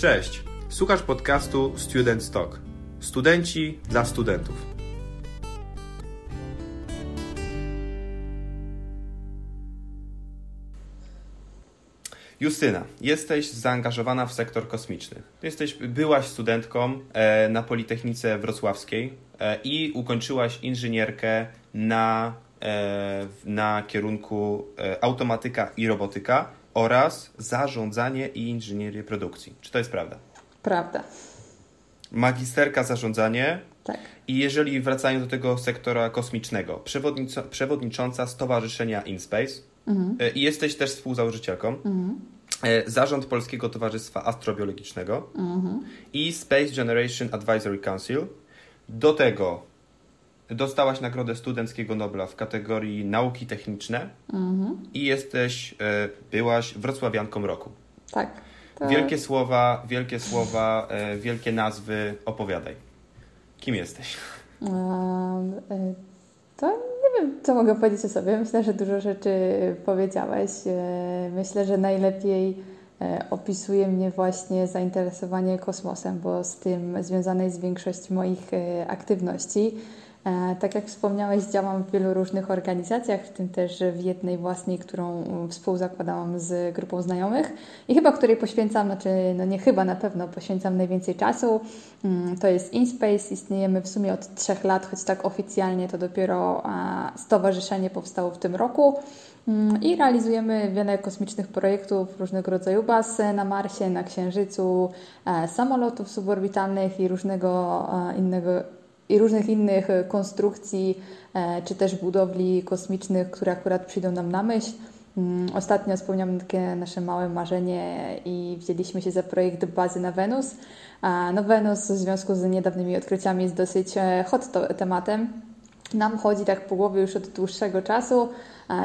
Cześć, słuchasz podcastu Student Talk. Studenci dla studentów. Justyna, jesteś zaangażowana w sektor kosmiczny. Jesteś, byłaś studentką e, na Politechnice Wrocławskiej e, i ukończyłaś inżynierkę na, e, na kierunku automatyka i robotyka oraz zarządzanie i inżynierię produkcji. Czy to jest prawda? Prawda. Magisterka zarządzanie. Tak. I jeżeli wracając do tego sektora kosmicznego, przewodnicząca Stowarzyszenia InSpace Mhm. e, i jesteś też współzałożycielką. E, Zarząd Polskiego Towarzystwa Astrobiologicznego Mhm. i Space Generation Advisory Council. Do tego dostałaś Nagrodę Studenckiego Nobla w kategorii Nauki Techniczne Mhm. i jesteś, e, byłaś wrocławianką roku. Tak. To... Wielkie słowa, wielkie słowa, e, wielkie nazwy. Opowiadaj. Kim jesteś? E, To nie wiem, co mogę powiedzieć o sobie. Myślę, że dużo rzeczy powiedziałeś. Myślę, że najlepiej opisuje mnie właśnie zainteresowanie kosmosem, bo z tym związana jest większość moich aktywności. E, Tak jak wspomniałeś, działam w wielu różnych organizacjach, w tym też w jednej własnej, którą współzakładałam z grupą znajomych i chyba której poświęcam, znaczy no nie chyba, na pewno poświęcam najwięcej czasu. Mm, To jest InSpace, istniejemy w sumie od trzech lat, choć tak oficjalnie to dopiero stowarzyszenie powstało w tym roku. Mm, I realizujemy wiele kosmicznych projektów, różnego rodzaju baz na Marsie, na Księżycu, e, samolotów suborbitalnych i różnego e, innego i różnych innych e, konstrukcji, e, czy też budowli kosmicznych, które akurat przyjdą nam na myśl. Mm, Ostatnio spełniamy takie nasze małe marzenie i wzięliśmy się za projekt bazy na Wenus. No Wenus w związku z niedawnymi odkryciami jest dosyć e, hot tematem. Nam chodzi tak po głowie już od dłuższego czasu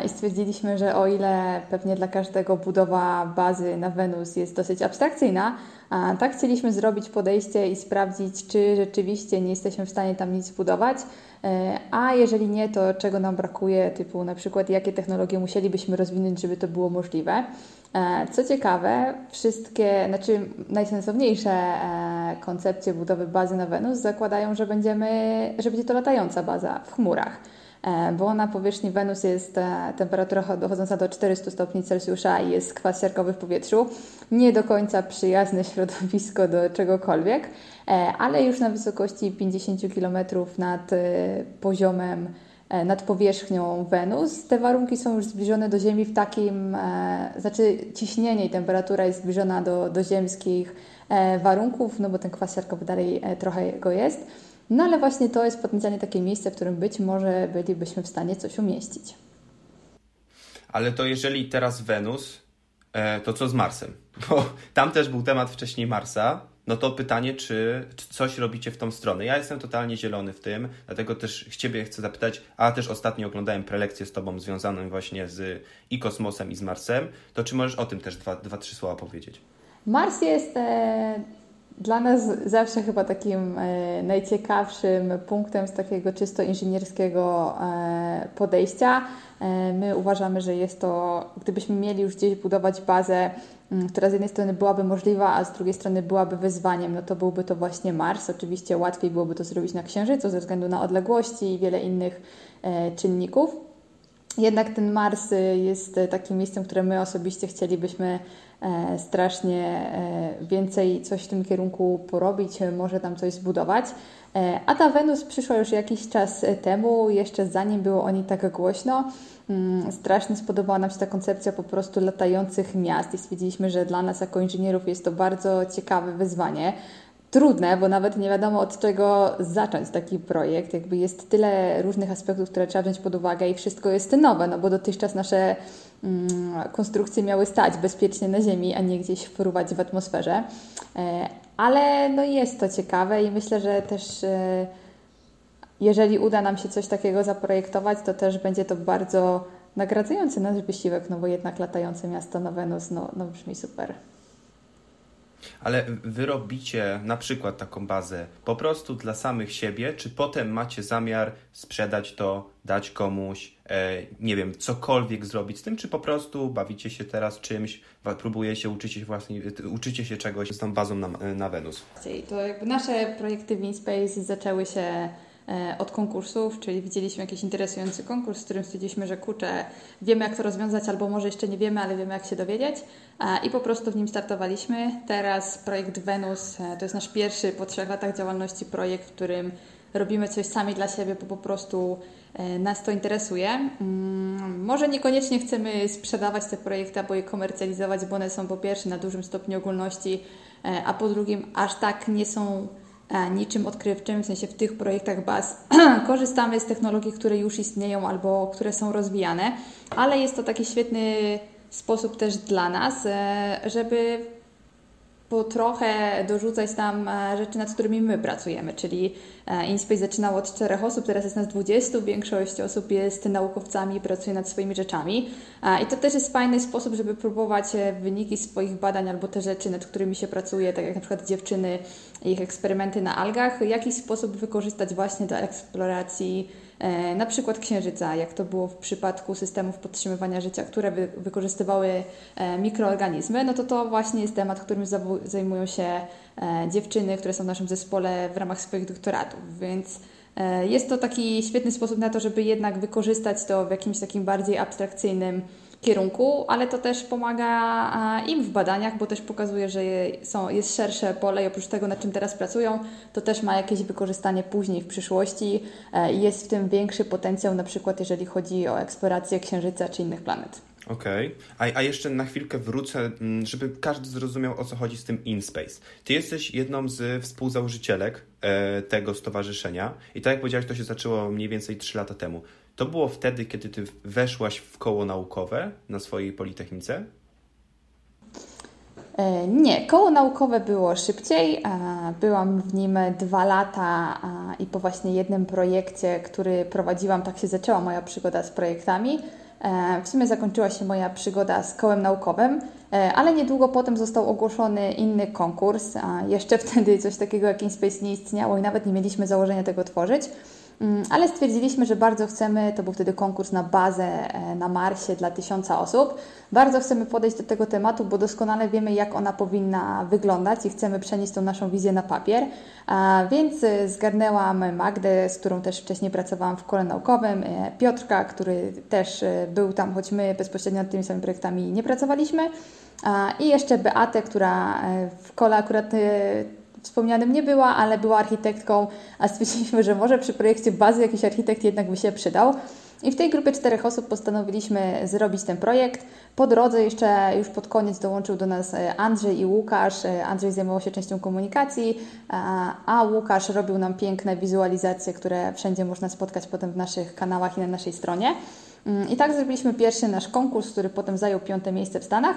i stwierdziliśmy, że o ile pewnie dla każdego budowa bazy na Wenus jest dosyć abstrakcyjna, tak chcieliśmy zrobić podejście i sprawdzić, czy rzeczywiście nie jesteśmy w stanie tam nic zbudować, e, a jeżeli nie, to czego nam brakuje, typu na przykład jakie technologie musielibyśmy rozwinąć, żeby to było możliwe. E, Co ciekawe, wszystkie, znaczy najsensowniejsze e, koncepcje budowy bazy na Wenus zakładają, że, będziemy, że będzie to latająca baza w chmurach, e, bo na powierzchni Wenus jest temperatura dochodząca do 400 stopni Celsjusza i jest kwas siarkowy w powietrzu. Nie do końca przyjazne środowisko do czegokolwiek, ale już na wysokości 50 km nad poziomem nad powierzchnią Wenus. Te warunki są już zbliżone do Ziemi w takim, e, znaczy ciśnienie i temperatura jest zbliżona do, do ziemskich e, warunków, no bo ten kwas siarkowy dalej e, trochę go jest. No ale właśnie to jest potencjalnie takie miejsce, w którym być może bylibyśmy w stanie coś umieścić. Ale to jeżeli teraz Wenus, e, to co z Marsem? Bo tam też był temat wcześniej Marsa. No to pytanie, czy, coś robicie w tą stronę? Ja jestem totalnie zielony w tym, dlatego też Ciebie chcę zapytać, a też ostatnio oglądałem prelekcję z Tobą związaną właśnie z i kosmosem, i z Marsem. To czy możesz o tym też dwa, dwa trzy słowa powiedzieć? Mars jest e, dla nas zawsze chyba takim e, najciekawszym punktem z takiego czysto inżynierskiego e, podejścia. E, my uważamy, że jest to, gdybyśmy mieli już gdzieś budować bazę, która z jednej strony byłaby możliwa, a z drugiej strony byłaby wyzwaniem, no to byłby to właśnie Mars. Oczywiście łatwiej byłoby to zrobić na Księżycu ze względu na odległości i wiele innych e, czynników. Jednak ten Mars y, jest y, takim miejscem, które my osobiście chcielibyśmy e, strasznie e, więcej coś w tym kierunku porobić, e, może tam coś zbudować. E, A ta Wenus przyszła już jakiś czas e, temu, jeszcze zanim było o niej tak głośno. Mm, Strasznie spodobała nam się ta koncepcja po prostu latających miast i stwierdziliśmy, że dla nas jako inżynierów jest to bardzo ciekawe wyzwanie trudne, bo nawet nie wiadomo od czego zacząć taki projekt. Jakby jest tyle różnych aspektów, które trzeba wziąć pod uwagę i wszystko jest nowe, no bo dotychczas nasze mm, konstrukcje miały stać bezpiecznie na Ziemi, a nie gdzieś fruwać w atmosferze. Ale no jest to ciekawe i myślę, że też e, jeżeli uda nam się coś takiego zaprojektować, to też będzie to bardzo nagradzający nasz wysiłek, no bo jednak latające miasto na Wenus, no, no brzmi super. Ale wy robicie na przykład taką bazę po prostu dla samych siebie, czy potem macie zamiar sprzedać to, dać komuś, nie wiem, cokolwiek zrobić z tym, czy po prostu bawicie się teraz czymś, próbujecie, uczycie się właśnie, uczycie się czegoś z tą bazą na, na Wenus? To jakby nasze projekty w InSpace zaczęły się E, od konkursów, czyli widzieliśmy jakiś interesujący konkurs, w którym stwierdziliśmy, że kurczę, wiemy jak to rozwiązać, albo może jeszcze nie wiemy, ale wiemy jak się dowiedzieć e, i po prostu w nim startowaliśmy. Teraz projekt Venus e, to jest nasz pierwszy po trzech latach działalności projekt, w którym robimy coś sami dla siebie, bo po prostu nas to interesuje. Mm, może niekoniecznie chcemy sprzedawać te projekty albo je komercjalizować, bo one są po pierwsze na dużym stopniu ogólności, a po drugim aż tak nie są E, niczym odkrywczym, w sensie w tych projektach baz korzystamy z technologii, które już istnieją albo które są rozwijane, ale jest to taki świetny sposób też dla nas, e, żeby po trochę dorzucać tam e, rzeczy, nad którymi my pracujemy, czyli e, InSpace zaczynał od czterech osób, teraz jest nas 20, większość osób jest naukowcami i pracuje nad swoimi rzeczami. E, i to też jest fajny sposób, żeby próbować wyniki swoich badań albo te rzeczy, nad którymi się pracuje, tak jak na przykład dziewczyny ich eksperymenty na algach, w jakiś sposób wykorzystać właśnie do eksploracji na przykład księżyca, jak to było w przypadku systemów podtrzymywania życia, które wy, wykorzystywały e, mikroorganizmy, no to to właśnie jest temat, którym zajmują się e, dziewczyny, które są w naszym zespole w ramach swoich doktoratów, więc jest to taki świetny sposób na to, żeby jednak wykorzystać to w jakimś takim bardziej abstrakcyjnym kierunku, ale to też pomaga im w badaniach, bo też pokazuje, że są, jest szersze pole i oprócz tego, nad czym teraz pracują, to też ma jakieś wykorzystanie później w przyszłości e, i jest w tym większy potencjał, na przykład jeżeli chodzi o eksplorację Księżyca czy innych planet. Okej, okay. a, a jeszcze na chwilkę wrócę, mm, żeby każdy zrozumiał o co chodzi z tym InSpace. Ty jesteś jedną z współzałożycielek e, tego stowarzyszenia i tak jak powiedziałeś, to się zaczęło mniej więcej 3 lata temu. To było wtedy, kiedy ty weszłaś w koło naukowe na swojej Politechnice? E, nie, koło naukowe było szybciej. Byłam w nim dwa lata i po właśnie jednym projekcie, który prowadziłam, tak się zaczęła moja przygoda z projektami. E, w sumie zakończyła się moja przygoda z kołem naukowym, e, ale niedługo potem został ogłoszony inny konkurs. Jeszcze wtedy coś takiego jak InSpace nie istniało i nawet nie mieliśmy założenia tego tworzyć. Mm, ale stwierdziliśmy, że bardzo chcemy, to był wtedy konkurs na bazę e, na Marsie dla tysiąca osób, bardzo chcemy podejść do tego tematu, bo doskonale wiemy, jak ona powinna wyglądać i chcemy przenieść tą naszą wizję na papier. Więc e, zgarnęłam Magdę, z którą też wcześniej pracowałam w kole naukowym, e, Piotrka, który też był tam, choć my bezpośrednio nad tymi samymi projektami nie pracowaliśmy, i jeszcze Beatę, która w kole akurat wspomnianym nie była, ale była architektką, a stwierdziliśmy, że może przy projekcie bazy jakiś architekt jednak by się przydał. I w tej grupie czterech osób postanowiliśmy zrobić ten projekt. Po drodze jeszcze już pod koniec dołączył do nas e, Andrzej i Łukasz. E, Andrzej zajmował się częścią komunikacji, a Łukasz robił nam piękne wizualizacje, które wszędzie można spotkać potem w naszych kanałach i na naszej stronie. Mm, I tak zrobiliśmy pierwszy nasz konkurs, który potem zajął piąte miejsce w Stanach.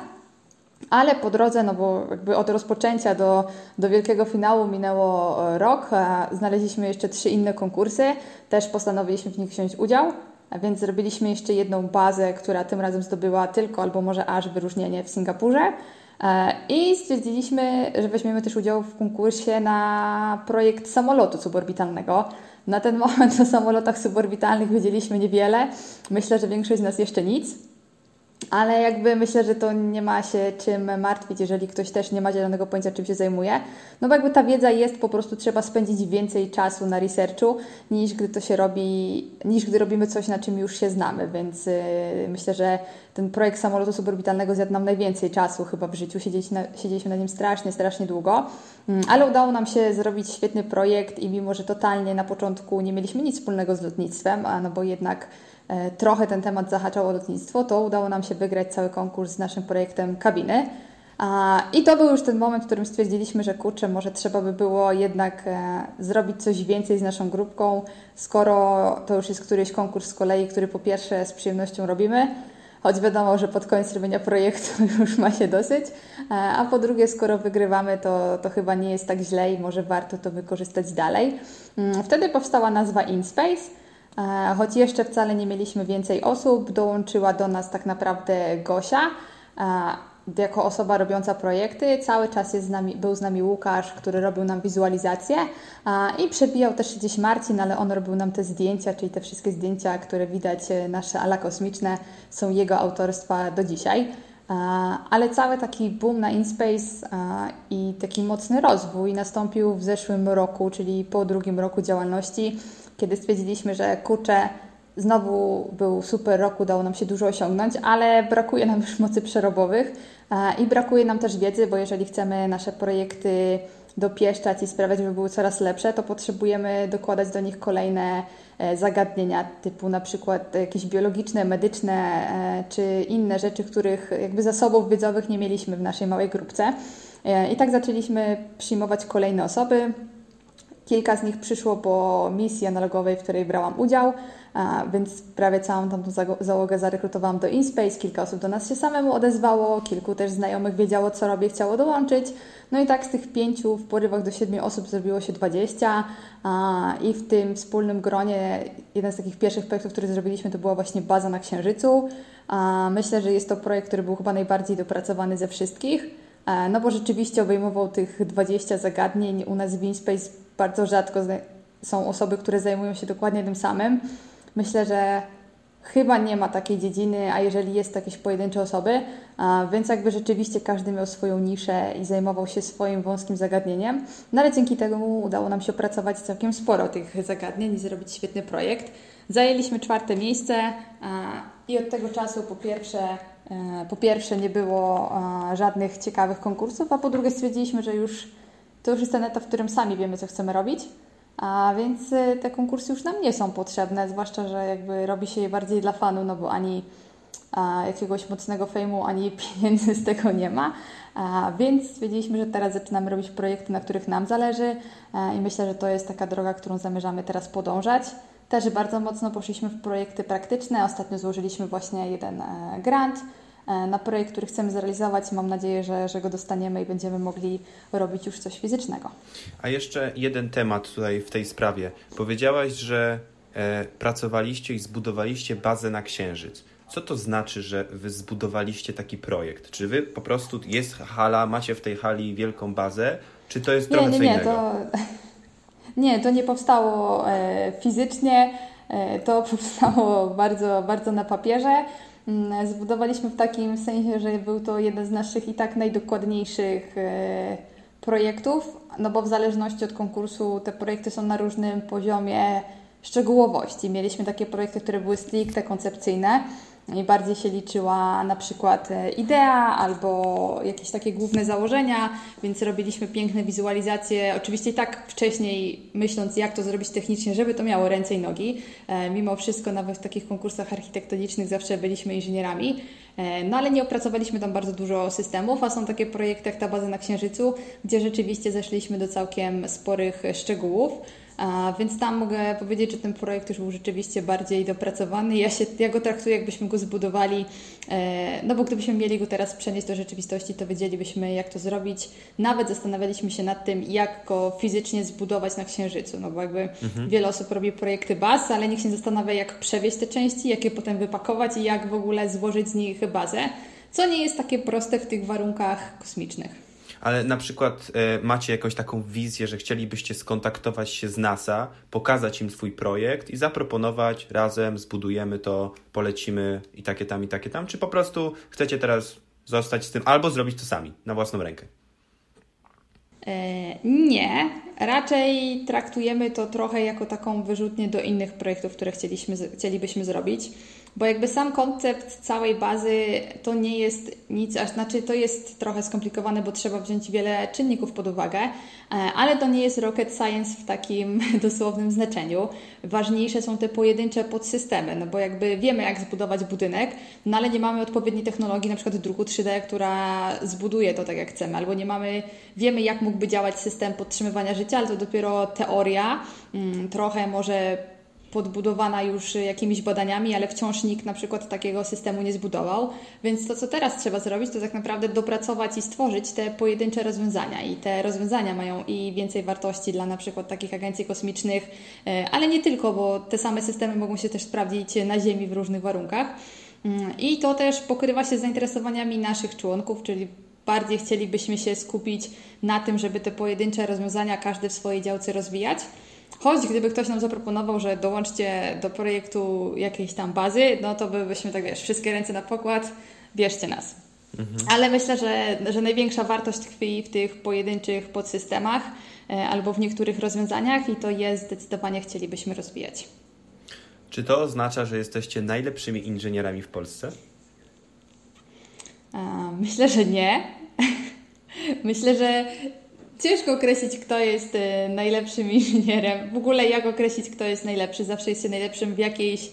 Ale po drodze, no bo jakby od rozpoczęcia do, do wielkiego finału minęło e, rok, a znaleźliśmy jeszcze trzy inne konkursy, też postanowiliśmy w nich wziąć udział, a więc zrobiliśmy jeszcze jedną bazę, która tym razem zdobyła tylko albo może aż wyróżnienie w Singapurze. E, I stwierdziliśmy, że weźmiemy też udział w konkursie na projekt samolotu suborbitalnego. Na ten moment o samolotach suborbitalnych wiedzieliśmy niewiele. Myślę, że większość z nas jeszcze nic. Ale jakby myślę, że to nie ma się czym martwić, jeżeli ktoś też nie ma zielonego pojęcia, czym się zajmuje. No bo jakby ta wiedza jest, po prostu trzeba spędzić więcej czasu na researchu, niż gdy to się robi, niż gdy robimy coś, na czym już się znamy. Więc yy, myślę, że ten projekt samolotu suborbitalnego zjadł nam najwięcej czasu chyba w życiu. Siedzieliśmy na, siedzieliśmy na nim strasznie, strasznie długo. Yy, ale udało nam się zrobić świetny projekt i mimo, że totalnie na początku nie mieliśmy nic wspólnego z lotnictwem, a no bo jednak trochę ten temat zahaczał o lotnictwo, to udało nam się wygrać cały konkurs z naszym projektem kabiny. I to był już ten moment, w którym stwierdziliśmy, że kurczę, może trzeba by było jednak e, zrobić coś więcej z naszą grupką, skoro to już jest któryś konkurs z kolei, który po pierwsze z przyjemnością robimy, choć wiadomo, że pod koniec robienia projektu już ma się dosyć, e, a po drugie, skoro wygrywamy, to, to chyba nie jest tak źle i może warto to wykorzystać dalej. Mm, wtedy powstała nazwa InSpace. E, choć jeszcze wcale nie mieliśmy więcej osób, dołączyła do nas tak naprawdę Gosia. E, jako osoba robiąca projekty. Cały czas jest z nami, był z nami Łukasz, który robił nam wizualizację i przebijał też gdzieś Marcin, ale on robił nam te zdjęcia, czyli te wszystkie zdjęcia, które widać, e, nasze ala kosmiczne, są jego autorstwa do dzisiaj. Ale cały taki boom na InSpace i taki mocny rozwój nastąpił w zeszłym roku, czyli po drugim roku działalności, kiedy stwierdziliśmy, że kurczę, Znowu był super rok, udało nam się dużo osiągnąć, ale brakuje nam już mocy przerobowych i brakuje nam też wiedzy, bo jeżeli chcemy nasze projekty dopieszczać i sprawiać, żeby były coraz lepsze, to potrzebujemy dokładać do nich kolejne e, zagadnienia, typu na przykład jakieś biologiczne, medyczne e, czy inne rzeczy, których jakby zasobów wiedzowych nie mieliśmy w naszej małej grupce. E, I tak zaczęliśmy przyjmować kolejne osoby. Kilka z nich przyszło po misji analogowej, w której brałam udział, więc prawie całą tą załogę zarekrutowałam do InSpace. Kilka osób do nas się samemu odezwało, kilku też znajomych wiedziało, co robię, chciało dołączyć. No i tak z tych pięciu w porywach do siedmiu osób zrobiło się dwadzieścia i w tym wspólnym gronie jeden z takich pierwszych projektów, który zrobiliśmy, to była właśnie baza na Księżycu. Myślę, że jest to projekt, który był chyba najbardziej dopracowany ze wszystkich, e, no bo rzeczywiście obejmował tych 20 zagadnień. U nas w InSpace bardzo rzadko są osoby, które zajmują się dokładnie tym samym. Myślę, że chyba nie ma takiej dziedziny, a jeżeli jest to jakieś pojedyncze osoby, więc jakby rzeczywiście każdy miał swoją niszę i zajmował się swoim wąskim zagadnieniem. No ale dzięki temu udało nam się opracować całkiem sporo tych zagadnień i zrobić świetny projekt. Zajęliśmy czwarte miejsce i od tego czasu po pierwsze, e, po pierwsze nie było żadnych ciekawych konkursów, a po drugie stwierdziliśmy, że już to już jest ten etap, w którym sami wiemy, co chcemy robić. A więc y, te konkursy już nam nie są potrzebne, zwłaszcza, że jakby robi się je bardziej dla fanu, no bo ani a, jakiegoś mocnego fejmu, ani pieniędzy z tego nie ma. A, więc stwierdziliśmy, że teraz zaczynamy robić projekty, na których nam zależy a, i myślę, że to jest taka droga, którą zamierzamy teraz podążać. Też bardzo mocno poszliśmy w projekty praktyczne. Ostatnio złożyliśmy właśnie jeden e, grant na projekt, który chcemy zrealizować. Mam nadzieję, że, że go dostaniemy i będziemy mogli robić już coś fizycznego. A jeszcze jeden temat tutaj w tej sprawie. Powiedziałaś, że e, pracowaliście i zbudowaliście bazę na Księżyc. Co to znaczy, że wy zbudowaliście taki projekt? Czy wy po prostu jest hala, macie w tej hali wielką bazę, czy to jest nie, trochę nie, co nie, innego? To, nie, to nie powstało e, fizycznie, e, to powstało bardzo, bardzo na papierze. Mm, zbudowaliśmy w takim sensie, że był to jeden z naszych i tak najdokładniejszych e, projektów, no bo w zależności od konkursu te projekty są na różnym poziomie szczegółowości. Mieliśmy takie projekty, które były stricte koncepcyjne, i bardziej się liczyła na przykład e, idea albo jakieś takie główne założenia, więc robiliśmy piękne wizualizacje. Oczywiście tak wcześniej myśląc, jak to zrobić technicznie, żeby to miało ręce i nogi. E, mimo wszystko, nawet w takich konkursach architektonicznych zawsze byliśmy inżynierami. E, no ale nie opracowaliśmy tam bardzo dużo systemów, a są takie projekty jak ta baza na Księżycu, gdzie rzeczywiście zeszliśmy do całkiem sporych szczegółów. Więc tam mogę powiedzieć, że ten projekt już był rzeczywiście bardziej dopracowany. Ja, się, ja go traktuję, jakbyśmy go zbudowali, e, no bo gdybyśmy mieli go teraz przenieść do rzeczywistości, to wiedzielibyśmy, jak to zrobić. Nawet zastanawialiśmy się nad tym, jak go fizycznie zbudować na Księżycu, no bo jakby mhm. wiele osób robi projekty baz, ale nikt się zastanawia, jak przewieźć te części, jak je potem wypakować i jak w ogóle złożyć z nich bazę, co nie jest takie proste w tych warunkach kosmicznych ale na przykład e, macie jakąś taką wizję, że chcielibyście skontaktować się z NASA, pokazać im swój projekt i zaproponować razem, zbudujemy to, polecimy i takie tam, i takie tam, czy po prostu chcecie teraz zostać z tym albo zrobić to sami, na własną rękę? E, nie, raczej traktujemy to trochę jako taką wyrzutnię do innych projektów, które chcieliśmy, chcielibyśmy zrobić bo jakby sam koncept całej bazy to nie jest nic, aż znaczy to jest trochę skomplikowane, bo trzeba wziąć wiele czynników pod uwagę, e, ale to nie jest rocket science w takim dosłownym znaczeniu. Ważniejsze są te pojedyncze podsystemy, no bo jakby wiemy jak zbudować budynek, no ale nie mamy odpowiedniej technologii, na przykład druku 3D, która zbuduje to tak jak chcemy, albo nie mamy, wiemy jak mógłby działać system podtrzymywania życia, ale to dopiero teoria, mm, trochę może podbudowana już jakimiś badaniami, ale wciąż nikt na przykład takiego systemu nie zbudował. Więc to, co teraz trzeba zrobić, to tak naprawdę dopracować i stworzyć te pojedyncze rozwiązania. I te rozwiązania mają i więcej wartości dla na przykład takich agencji kosmicznych, e, ale nie tylko, bo te same systemy mogą się też sprawdzić na Ziemi w różnych warunkach. Mm, I to też pokrywa się z zainteresowaniami naszych członków, czyli bardziej chcielibyśmy się skupić na tym, żeby te pojedyncze rozwiązania każdy w swojej działce rozwijać. Choć gdyby ktoś nam zaproponował, że dołączcie do projektu jakiejś tam bazy, no to byśmy tak wiesz, wszystkie ręce na pokład, bierzcie nas. Mhm. Ale myślę, że, że największa wartość tkwi w tych pojedynczych podsystemach e, albo w niektórych rozwiązaniach i to jest zdecydowanie chcielibyśmy rozwijać. Czy to oznacza, że jesteście najlepszymi inżynierami w Polsce? Myślę, że nie. Myślę, że ciężko określić, kto jest e, najlepszym inżynierem. W ogóle jak określić, kto jest najlepszy. Zawsze jest się najlepszym w jakiejś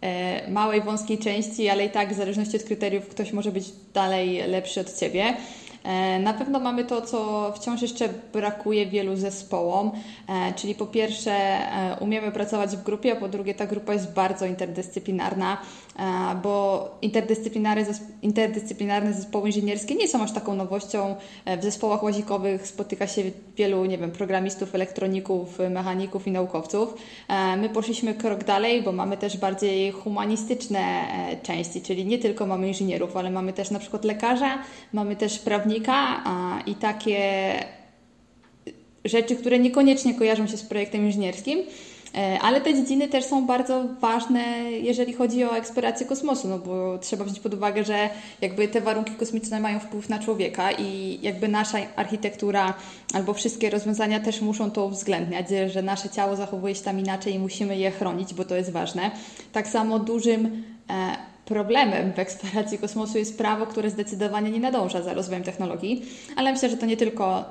e, małej, wąskiej części, ale i tak w zależności od kryteriów ktoś może być dalej lepszy od Ciebie. E, na pewno mamy to, co wciąż jeszcze brakuje wielu zespołom, e, czyli po pierwsze e, umiemy pracować w grupie, a po drugie ta grupa jest bardzo interdyscyplinarna, bo interdyscyplinarne, interdyscyplinarne zespoły inżynierskie nie są aż taką nowością. W zespołach łazikowych spotyka się wielu, nie wiem, programistów, elektroników, mechaników i naukowców. My poszliśmy krok dalej, bo mamy też bardziej humanistyczne części, czyli nie tylko mamy inżynierów, ale mamy też na przykład lekarza, mamy też prawników, i takie rzeczy, które niekoniecznie kojarzą się z projektem inżynierskim, e, ale te dziedziny też są bardzo ważne, jeżeli chodzi o eksplorację kosmosu, no bo trzeba wziąć pod uwagę, że jakby te warunki kosmiczne mają wpływ na człowieka i jakby nasza architektura albo wszystkie rozwiązania też muszą to uwzględniać, że nasze ciało zachowuje się tam inaczej i musimy je chronić, bo to jest ważne. Tak samo dużym e, problemem w eksploracji kosmosu jest prawo, które zdecydowanie nie nadąża za rozwojem technologii, ale myślę, że to nie tylko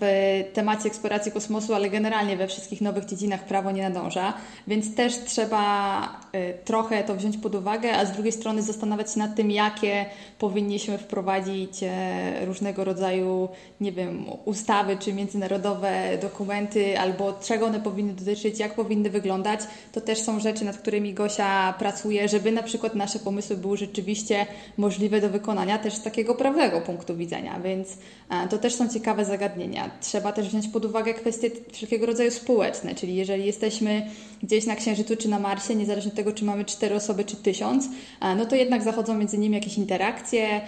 w temacie eksploracji kosmosu, ale generalnie we wszystkich nowych dziedzinach prawo nie nadąża, więc też trzeba y, trochę to wziąć pod uwagę, a z drugiej strony zastanawiać się nad tym, jakie powinniśmy wprowadzić e, różnego rodzaju, nie wiem, ustawy czy międzynarodowe dokumenty, albo czego one powinny dotyczyć, jak powinny wyglądać. To też są rzeczy, nad którymi Gosia pracuje, żeby na przykład nasze pomysły były rzeczywiście możliwe do wykonania też z takiego prawnego punktu widzenia, więc e, to też są ciekawe zagadnienia zagadnienia. Trzeba też wziąć pod uwagę kwestie wszelkiego rodzaju społeczne, czyli jeżeli jesteśmy gdzieś na Księżycu czy na Marsie, niezależnie od tego, czy mamy cztery osoby czy tysiąc, no to jednak zachodzą między nimi jakieś interakcje.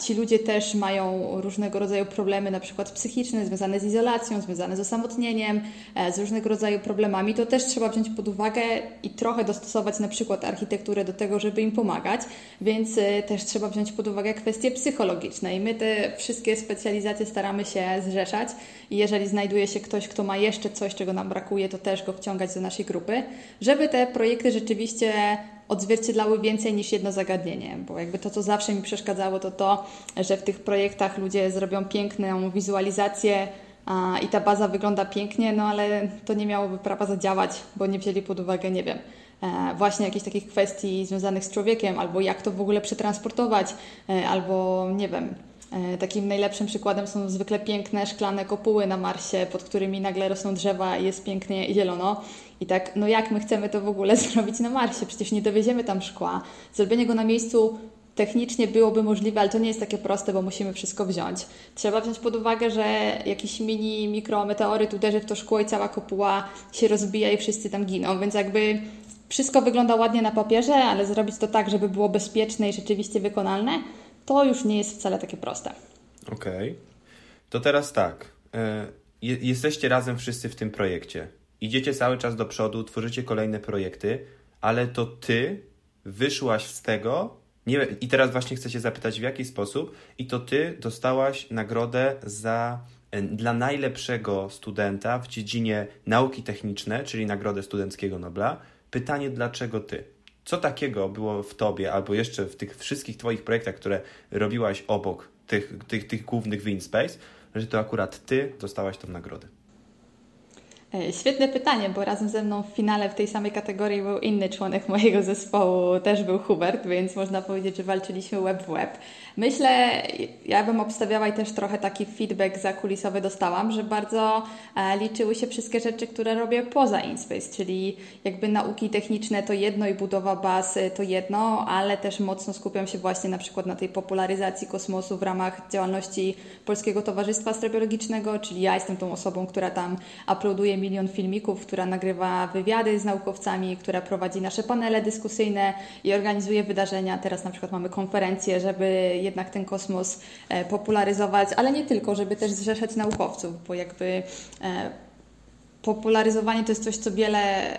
Ci ludzie też mają różnego rodzaju problemy, na przykład psychiczne, związane z izolacją, związane z osamotnieniem, e, z różnego rodzaju problemami. To też trzeba wziąć pod uwagę i trochę dostosować na przykład architekturę do tego, żeby im pomagać, więc e, też trzeba wziąć pod uwagę kwestie psychologiczne i my te wszystkie specjalizacje staramy się zrzeszać. I jeżeli znajduje się ktoś, kto ma jeszcze coś, czego nam brakuje, to też go wciągać do naszej grupy, żeby te projekty rzeczywiście odzwierciedlały więcej niż jedno zagadnienie, bo jakby to, co zawsze mi przeszkadzało, to to, że w tych projektach ludzie zrobią piękną wizualizację a, i ta baza wygląda pięknie, no ale to nie miałoby prawa zadziałać, bo nie wzięli pod uwagę, nie wiem, e, właśnie jakichś takich kwestii związanych z człowiekiem, albo jak to w ogóle przetransportować, e, albo nie wiem, takim najlepszym przykładem są zwykle piękne szklane kopuły na Marsie, pod którymi nagle rosną drzewa i jest pięknie zielono. I tak, no jak my chcemy to w ogóle zrobić na Marsie? Przecież nie dowieziemy tam szkła. Zrobienie go na miejscu technicznie byłoby możliwe, ale to nie jest takie proste, bo musimy wszystko wziąć. Trzeba wziąć pod uwagę, że jakiś mini mikrometeoryt uderzy w to szkło i cała kopuła się rozbija i wszyscy tam giną, więc jakby wszystko wygląda ładnie na papierze, ale zrobić to tak, żeby było bezpieczne i rzeczywiście wykonalne, to już nie jest wcale takie proste. Okej. Okay. To teraz tak. E, jesteście razem wszyscy w tym projekcie. Idziecie cały czas do przodu, tworzycie kolejne projekty, ale to ty wyszłaś z tego. Nie, I teraz właśnie chcę zapytać, w jaki sposób, i to ty dostałaś nagrodę za e, dla najlepszego studenta w dziedzinie nauki techniczne, czyli nagrodę Studenckiego Nobla. Pytanie, dlaczego ty? Co takiego było w tobie, albo jeszcze w tych wszystkich twoich projektach, które robiłaś obok tych, tych, tych głównych w InSpace, że to akurat ty dostałaś tą nagrodę? E, świetne pytanie, bo razem ze mną w finale w tej samej kategorii był inny członek mojego zespołu, też był Hubert, więc można powiedzieć, że walczyliśmy web w web. Myślę, ja bym obstawiała i też trochę taki feedback zakulisowy dostałam, że bardzo e, liczyły się wszystkie rzeczy, które robię poza InSpace, czyli jakby nauki techniczne to jedno i budowa baz to jedno, ale też mocno skupiam się właśnie na przykład na tej popularyzacji kosmosu w ramach działalności Polskiego Towarzystwa Astrobiologicznego, czyli ja jestem tą osobą, która tam uploaduje milion filmików, która nagrywa wywiady z naukowcami, która prowadzi nasze panele dyskusyjne i organizuje wydarzenia. Teraz na przykład mamy konferencje, żeby jednak ten kosmos e, popularyzować, ale nie tylko, żeby też zrzeszać naukowców, bo jakby e, popularyzowanie to jest coś, co wiele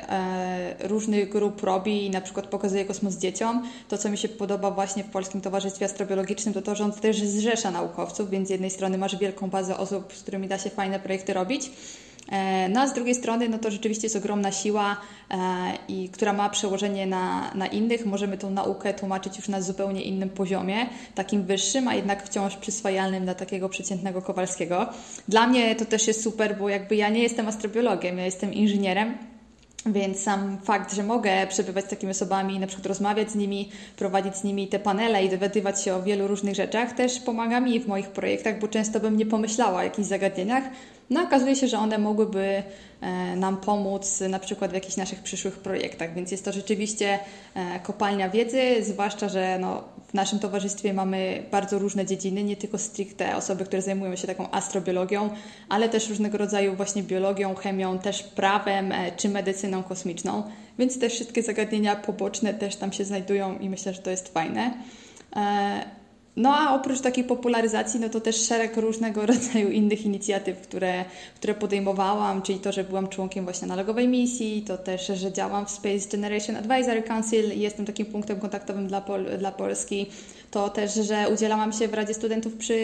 e, różnych grup robi i na przykład pokazuje kosmos dzieciom. To, co mi się podoba właśnie w Polskim Towarzystwie Astrobiologicznym, to to, że on też zrzesza naukowców, więc z jednej strony masz wielką bazę osób, z którymi da się fajne projekty robić, no a z drugiej strony, no to rzeczywiście jest ogromna siła, e, i która ma przełożenie na, na innych. Możemy tą naukę tłumaczyć już na zupełnie innym poziomie, takim wyższym, a jednak wciąż przyswajalnym dla takiego przeciętnego Kowalskiego. Dla mnie to też jest super, bo jakby ja nie jestem astrobiologiem, ja jestem inżynierem. Więc sam fakt, że mogę przebywać z takimi osobami, na przykład rozmawiać z nimi, prowadzić z nimi te panele i dowiadywać się o wielu różnych rzeczach, też pomaga mi w moich projektach, bo często bym nie pomyślała o jakichś zagadnieniach, no okazuje się, że one mogłyby e, nam pomóc na przykład w jakichś naszych przyszłych projektach, więc jest to rzeczywiście e, kopalnia wiedzy, zwłaszcza, że no, w naszym towarzystwie mamy bardzo różne dziedziny, nie tylko stricte osoby, które zajmują się taką astrobiologią, ale też różnego rodzaju właśnie biologią, chemią, też prawem e, czy medycyną kosmiczną, więc te wszystkie zagadnienia poboczne też tam się znajdują i myślę, że to jest fajne. No a oprócz takiej popularyzacji, no to też szereg różnego rodzaju innych inicjatyw, które, które podejmowałam, czyli to, że byłam członkiem właśnie analogowej misji, to też, że działam w Space Generation Advisory Council i jestem takim punktem kontaktowym dla, Pol dla Polski, to też, że udzielałam się w Radzie Studentów przy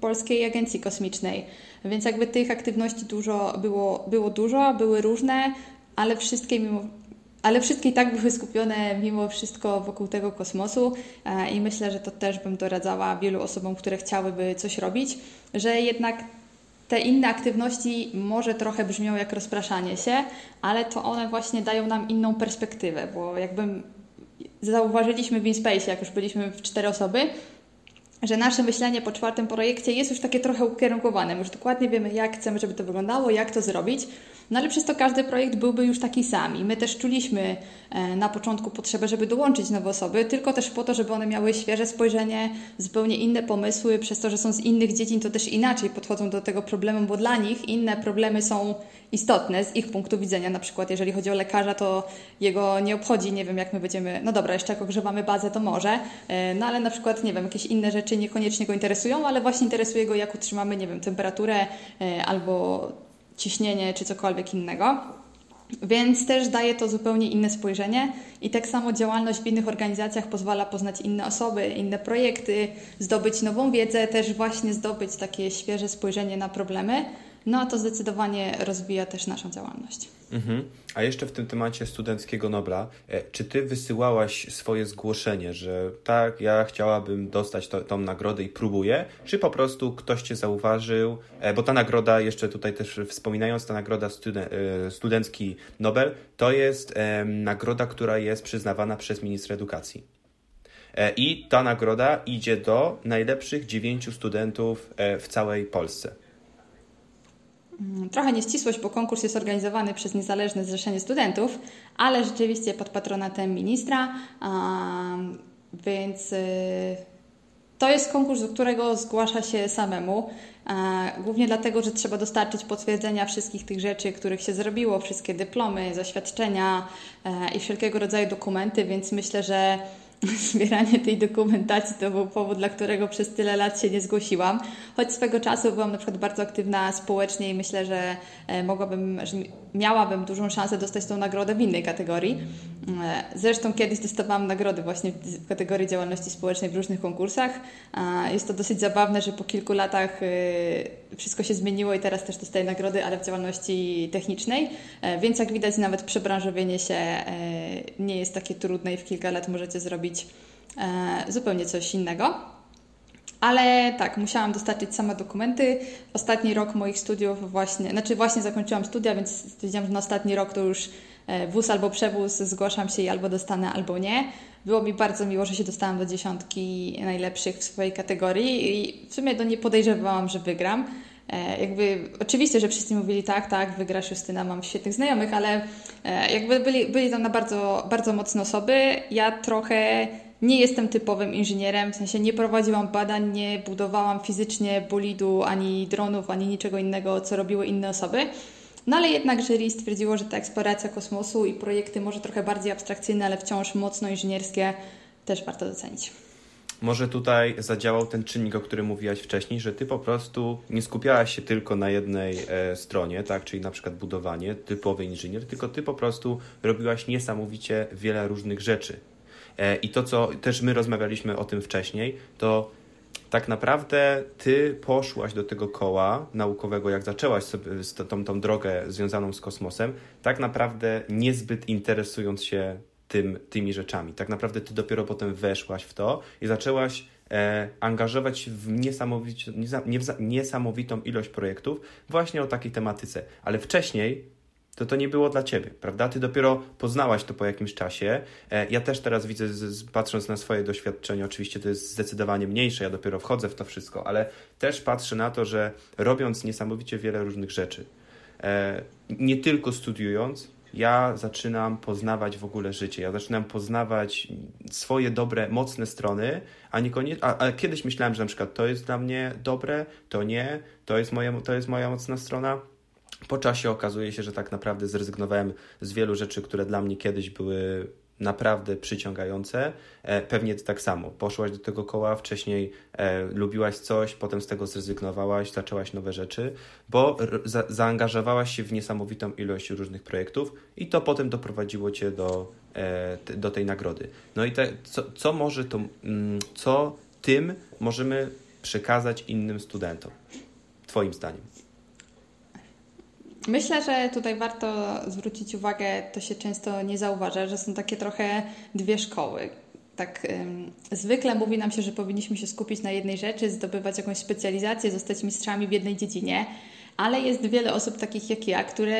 Polskiej Agencji Kosmicznej. Więc jakby tych aktywności dużo było, było dużo, były różne, ale wszystkie mimo ale wszystkie i tak były skupione mimo wszystko wokół tego kosmosu e, i myślę, że to też bym doradzała wielu osobom, które chciałyby coś robić, że jednak te inne aktywności może trochę brzmią jak rozpraszanie się, ale to one właśnie dają nam inną perspektywę, bo jakbym zauważyliśmy w InSpace, jak już byliśmy w cztery osoby, że nasze myślenie po czwartym projekcie jest już takie trochę ukierunkowane. Już dokładnie wiemy, jak chcemy, żeby to wyglądało, jak to zrobić. No ale przez to każdy projekt byłby już taki sam i my też czuliśmy e, na początku potrzebę, żeby dołączyć nowe osoby, tylko też po to, żeby one miały świeże spojrzenie, zupełnie inne pomysły, przez to, że są z innych dziedzin, to też inaczej podchodzą do tego problemu, bo dla nich inne problemy są istotne z ich punktu widzenia. Na przykład, jeżeli chodzi o lekarza, to jego nie obchodzi, nie wiem, jak my będziemy, no dobra, jeszcze jak ogrzewamy bazę, to może, e, no ale na przykład, nie wiem, jakieś inne rzeczy niekoniecznie go interesują, ale właśnie interesuje go, jak utrzymamy, nie wiem, temperaturę e, albo ciśnienie czy cokolwiek innego. Więc też daje to zupełnie inne spojrzenie i tak samo działalność w innych organizacjach pozwala poznać inne osoby, inne projekty, zdobyć nową wiedzę, też właśnie zdobyć takie świeże spojrzenie na problemy. No a to zdecydowanie rozwija też naszą działalność. Mhm. A jeszcze w tym temacie studenckiego Nobla, e, czy ty wysyłałaś swoje zgłoszenie, że tak, ja chciałabym dostać to, tą nagrodę i próbuję, czy po prostu ktoś cię zauważył, e, bo ta nagroda, jeszcze tutaj też wspominając, ta nagroda studen e, studencki Nobel, to jest nagroda, która jest przyznawana przez ministra edukacji. I ta nagroda idzie do najlepszych dziewięciu studentów w całej Polsce. Mm, trochę nieścisłość, bo konkurs jest organizowany przez Niezależne Zrzeszenie Studentów, ale rzeczywiście pod patronatem ministra, więc y, to jest konkurs, do którego zgłasza się samemu. Głównie dlatego, że trzeba dostarczyć potwierdzenia wszystkich tych rzeczy, których się zrobiło, wszystkie dyplomy, zaświadczenia e, i wszelkiego rodzaju dokumenty, więc myślę, że zbieranie tej dokumentacji to był powód, dla którego przez tyle lat się nie zgłosiłam. Choć swego czasu byłam na przykład bardzo aktywna społecznie i myślę, że e, mogłabym, że miałabym dużą szansę dostać tą nagrodę w innej kategorii. E, zresztą kiedyś dostawałam nagrody właśnie w kategorii działalności społecznej w różnych konkursach. Jest to dosyć zabawne, że po kilku latach e, wszystko się zmieniło i teraz też dostaję nagrody, ale w działalności technicznej. Więc jak widać nawet przebranżowienie się nie jest takie trudne i w kilka lat możecie zrobić zupełnie coś innego. Ale tak, musiałam dostarczyć same dokumenty. Ostatni rok moich studiów właśnie, znaczy właśnie zakończyłam studia, więc stwierdziłam, że na ostatni rok to już e, wóz albo przewóz, zgłaszam się i albo dostanę, albo nie. Było mi bardzo miło, że się dostałam do dziesiątki najlepszych w swojej kategorii i w sumie do nie podejrzewałam, że wygram. E, jakby, oczywiście, że wszyscy mówili tak, tak, wygrasz Justyna, mam świetnych znajomych, ale e, jakby byli, byli tam na bardzo, bardzo mocne osoby. Ja trochę nie jestem typowym inżynierem, w sensie nie prowadziłam badań, nie budowałam fizycznie bolidu, ani dronów, ani niczego innego, co robiły inne osoby. No ale jednak jury stwierdziło, że ta eksploracja kosmosu i projekty może trochę bardziej abstrakcyjne, ale wciąż mocno inżynierskie też warto docenić. Może tutaj zadziałał ten czynnik, o którym mówiłaś wcześniej, że ty po prostu nie skupiałaś się tylko na jednej e, stronie, tak, czyli na przykład budowanie, typowy inżynier, tylko ty po prostu robiłaś niesamowicie wiele różnych rzeczy. E, I to, co też my rozmawialiśmy o tym wcześniej, to tak naprawdę ty poszłaś do tego koła naukowego, jak zaczęłaś sobie tą, tą drogę związaną z kosmosem, tak naprawdę niezbyt interesując się tym, tymi rzeczami. Tak naprawdę ty dopiero potem weszłaś w to i zaczęłaś e, angażować się w, niesamowicie, niesamowitą ilość projektów właśnie o takiej tematyce. Ale wcześniej to to nie było dla ciebie, prawda? Ty dopiero poznałaś to po jakimś czasie. E, ja też teraz widzę, patrząc na swoje doświadczenie, oczywiście to jest zdecydowanie mniejsze, ja dopiero wchodzę w to wszystko, ale też patrzę na to, że robiąc niesamowicie wiele różnych rzeczy, e, nie tylko studiując, ja zaczynam poznawać w ogóle życie. Ja zaczynam poznawać swoje dobre, mocne strony, a niekoniecznie. A, a kiedyś myślałem, że na przykład to jest dla mnie dobre, to nie, to jest moja, to jest moja mocna strona. Po czasie okazuje się, że tak naprawdę zrezygnowałem z wielu rzeczy, które dla mnie kiedyś były naprawdę przyciągające. E, pewnie tak samo. Poszłaś do tego koła, wcześniej e, lubiłaś coś, potem z tego zrezygnowałaś, zaczęłaś nowe rzeczy, bo za, zaangażowałaś się w niesamowitą ilość różnych projektów i to potem doprowadziło cię do, e, do tej nagrody. No i te, co, co może to, mm, co tym możemy przekazać innym studentom? Twoim zdaniem. Myślę, że tutaj warto zwrócić uwagę, to się często nie zauważa, że są takie trochę dwie szkoły. Tak, ym, zwykle mówi nam się, że powinniśmy się skupić na jednej rzeczy, zdobywać jakąś specjalizację, zostać mistrzami w jednej dziedzinie, ale jest wiele osób takich jak ja, które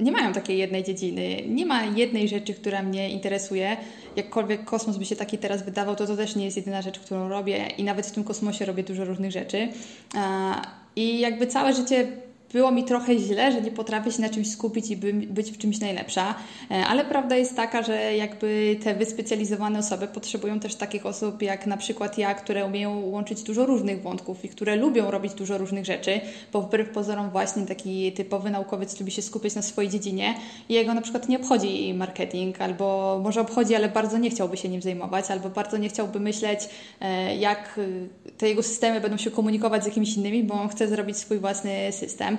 nie mają takiej jednej dziedziny. Nie ma jednej rzeczy, która mnie interesuje. Jakkolwiek kosmos by się taki teraz wydawał, to to też nie jest jedyna rzecz, którą robię i nawet w tym kosmosie robię dużo różnych rzeczy. I jakby całe życie było mi trochę źle, że nie potrafię się na czymś skupić i by, być w czymś najlepsza, e, ale prawda jest taka, że jakby te wyspecjalizowane osoby potrzebują też takich osób jak na przykład ja, które umieją łączyć dużo różnych wątków i które lubią robić dużo różnych rzeczy, bo wbrew pozorom właśnie taki typowy naukowiec lubi się skupić na swojej dziedzinie i jego na przykład nie obchodzi marketing, albo może obchodzi, ale bardzo nie chciałby się nim zajmować, albo bardzo nie chciałby myśleć, e, jak te jego systemy będą się komunikować z jakimiś innymi, bo on chce zrobić swój własny system.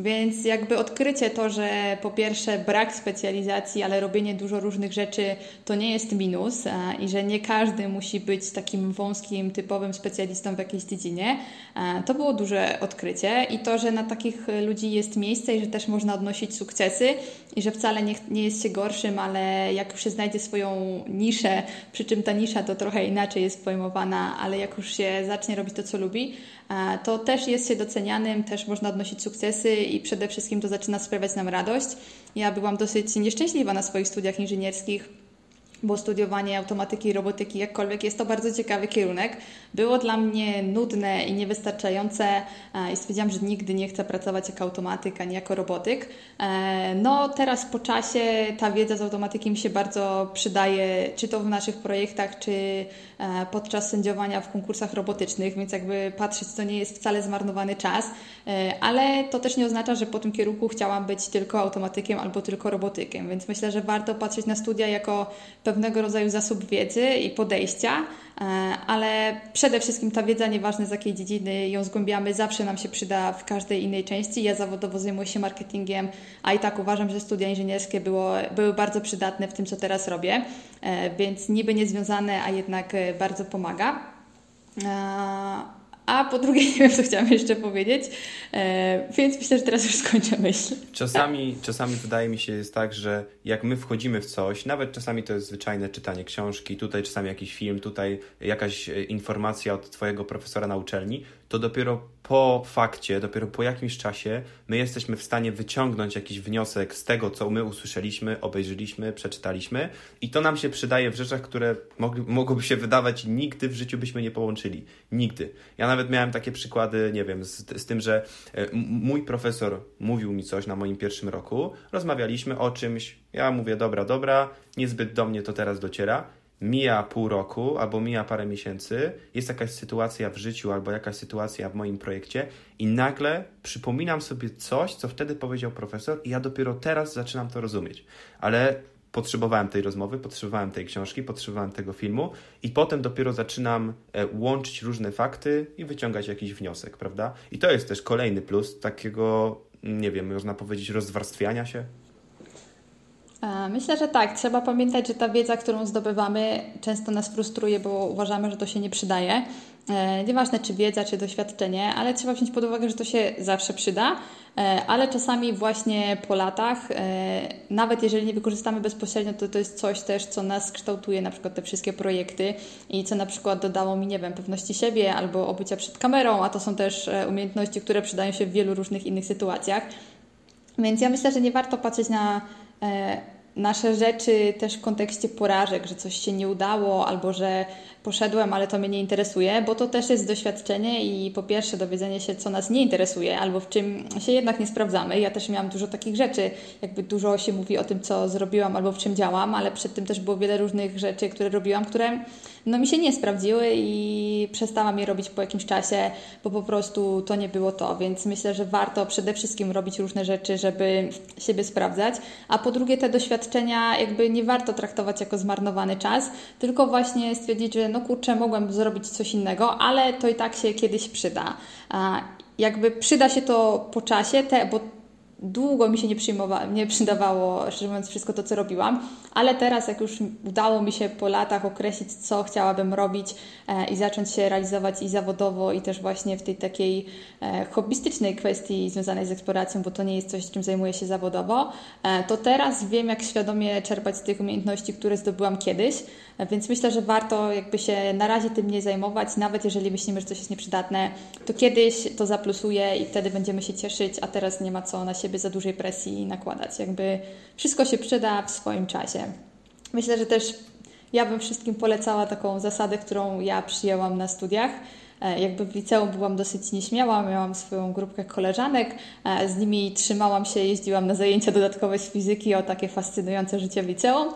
Więc jakby odkrycie to, że po pierwsze brak specjalizacji, ale robienie dużo różnych rzeczy to nie jest minus i że nie każdy musi być takim wąskim, typowym specjalistą w jakiejś dziedzinie, to było duże odkrycie. I to, że na takich ludzi jest miejsce i że też można odnosić sukcesy i że wcale nie, nie jest się gorszym, ale jak już się znajdzie swoją niszę, przy czym ta nisza to trochę inaczej jest pojmowana, ale jak już się zacznie robić to, co lubi, to też jest się docenianym, też można odnosić sukcesy i przede wszystkim to zaczyna sprawiać nam radość. Ja byłam dosyć nieszczęśliwa na swoich studiach inżynierskich bo studiowanie automatyki i robotyki, jakkolwiek jest to bardzo ciekawy kierunek, było dla mnie nudne i niewystarczające i stwierdziłam, że nigdy nie chcę pracować jako automatyk, ani jako robotyk. E, no teraz po czasie ta wiedza z automatyki mi się bardzo przydaje, czy to w naszych projektach, czy e, podczas sędziowania w konkursach robotycznych, więc jakby patrzeć, to nie jest wcale zmarnowany czas, e, ale to też nie oznacza, że po tym kierunku chciałam być tylko automatykiem albo tylko robotykiem, więc myślę, że warto patrzeć na studia jako pewnego rodzaju zasób wiedzy i podejścia, e, ale przede wszystkim ta wiedza, nieważne z jakiej dziedziny ją zgłębiamy, zawsze nam się przyda w każdej innej części. Ja zawodowo zajmuję się marketingiem, a i tak uważam, że studia inżynierskie było, były bardzo przydatne w tym, co teraz robię, e, więc niby niezwiązane, a jednak e, bardzo pomaga. A po drugie, nie wiem, co chciałam jeszcze powiedzieć, e, więc myślę, że teraz już skończę myśl. Czasami, czasami wydaje mi się jest tak, że jak my wchodzimy w coś, nawet czasami to jest zwyczajne czytanie książki, tutaj czasami jakiś film, tutaj jakaś e, informacja od Twojego profesora na uczelni, to dopiero po fakcie, dopiero po jakimś czasie my jesteśmy w stanie wyciągnąć jakiś wniosek z tego, co my usłyszeliśmy, obejrzeliśmy, przeczytaliśmy i to nam się przydaje w rzeczach, które mogłoby się wydawać nigdy w życiu byśmy nie połączyli. Nigdy. Ja nawet miałem takie przykłady, nie wiem, z, z tym, że e, mój profesor mówił mi coś na moim pierwszym roku, rozmawialiśmy o czymś, ja mówię, dobra, dobra, niezbyt do mnie to teraz dociera mija pół roku albo mija parę miesięcy, jest jakaś sytuacja w życiu albo jakaś sytuacja w moim projekcie i nagle przypominam sobie coś, co wtedy powiedział profesor i ja dopiero teraz zaczynam to rozumieć. Ale potrzebowałem tej rozmowy, potrzebowałem tej książki, potrzebowałem tego filmu i potem dopiero zaczynam e, łączyć różne fakty i wyciągać jakiś wniosek, prawda? I to jest też kolejny plus takiego, nie wiem, można powiedzieć, rozwarstwiania się. Myślę, że tak. Trzeba pamiętać, że ta wiedza, którą zdobywamy, często nas frustruje, bo uważamy, że to się nie przydaje. E, nieważne czy wiedza, czy doświadczenie, ale trzeba wziąć pod uwagę, że to się zawsze przyda, e, ale czasami właśnie po latach, e, nawet jeżeli nie wykorzystamy bezpośrednio, to to jest coś też, co nas kształtuje, na przykład te wszystkie projekty i co na przykład dodało mi, nie wiem, pewności siebie albo obycia przed kamerą, a to są też umiejętności, które przydają się w wielu różnych innych sytuacjach. Więc ja myślę, że nie warto patrzeć na nasze rzeczy też w kontekście porażek, że coś się nie udało albo że poszedłem, ale to mnie nie interesuje, bo to też jest doświadczenie i po pierwsze dowiedzenie się, co nas nie interesuje albo w czym się jednak nie sprawdzamy. Ja też miałam dużo takich rzeczy, jakby dużo się mówi o tym, co zrobiłam albo w czym działam, ale przed tym też było wiele różnych rzeczy, które robiłam, które no, mi się nie sprawdziły i przestałam je robić po jakimś czasie, bo po prostu to nie było to, więc myślę, że warto przede wszystkim robić różne rzeczy, żeby siebie sprawdzać, a po drugie te doświadczenia jakby nie warto traktować jako zmarnowany czas, tylko właśnie stwierdzić, że no kurczę, mogłem zrobić coś innego, ale to i tak się kiedyś przyda. Jakby przyda się to po czasie, te, bo długo mi się nie, nie przydawało, szczerze mówiąc, wszystko to, co robiłam, ale teraz, jak już udało mi się po latach określić, co chciałabym robić e, i zacząć się realizować i zawodowo, i też właśnie w tej takiej e, hobbystycznej kwestii związanej z eksploracją, bo to nie jest coś, czym zajmuję się zawodowo, e, to teraz wiem, jak świadomie czerpać z tych umiejętności, które zdobyłam kiedyś, e, więc myślę, że warto jakby się na razie tym nie zajmować, nawet jeżeli myślimy, że coś jest nieprzydatne, to kiedyś to zaplusuje i wtedy będziemy się cieszyć, a teraz nie ma co na siebie za dużej presji nakładać. Jakby wszystko się przyda w swoim czasie. Myślę, że też ja bym wszystkim polecała taką zasadę, którą ja przyjęłam na studiach. E, jakby w liceum byłam dosyć nieśmiała, miałam swoją grupkę koleżanek, e, z nimi trzymałam się, jeździłam na zajęcia dodatkowe z fizyki o takie fascynujące życie w liceum.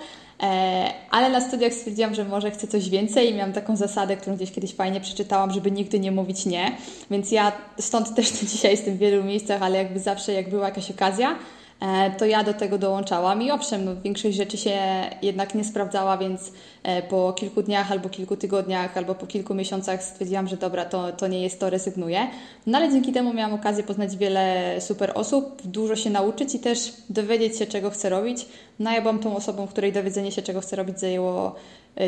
E, ale na studiach stwierdziłam, że może chcę coś więcej i miałam taką zasadę, którą gdzieś kiedyś fajnie przeczytałam, żeby nigdy nie mówić nie. Więc ja stąd też dzisiaj jestem w wielu miejscach, ale jakby zawsze jak była jakaś okazja, to ja do tego dołączałam i owszem, no, większość rzeczy się jednak nie sprawdzała, więc e, po kilku dniach albo kilku tygodniach albo po kilku miesiącach stwierdziłam, że dobra, to, to nie jest to, rezygnuję. No ale dzięki temu miałam okazję poznać wiele super osób, dużo się nauczyć i też dowiedzieć się, czego chcę robić. No ja byłam tą osobą, której dowiedzenie się, czego chcę robić zajęło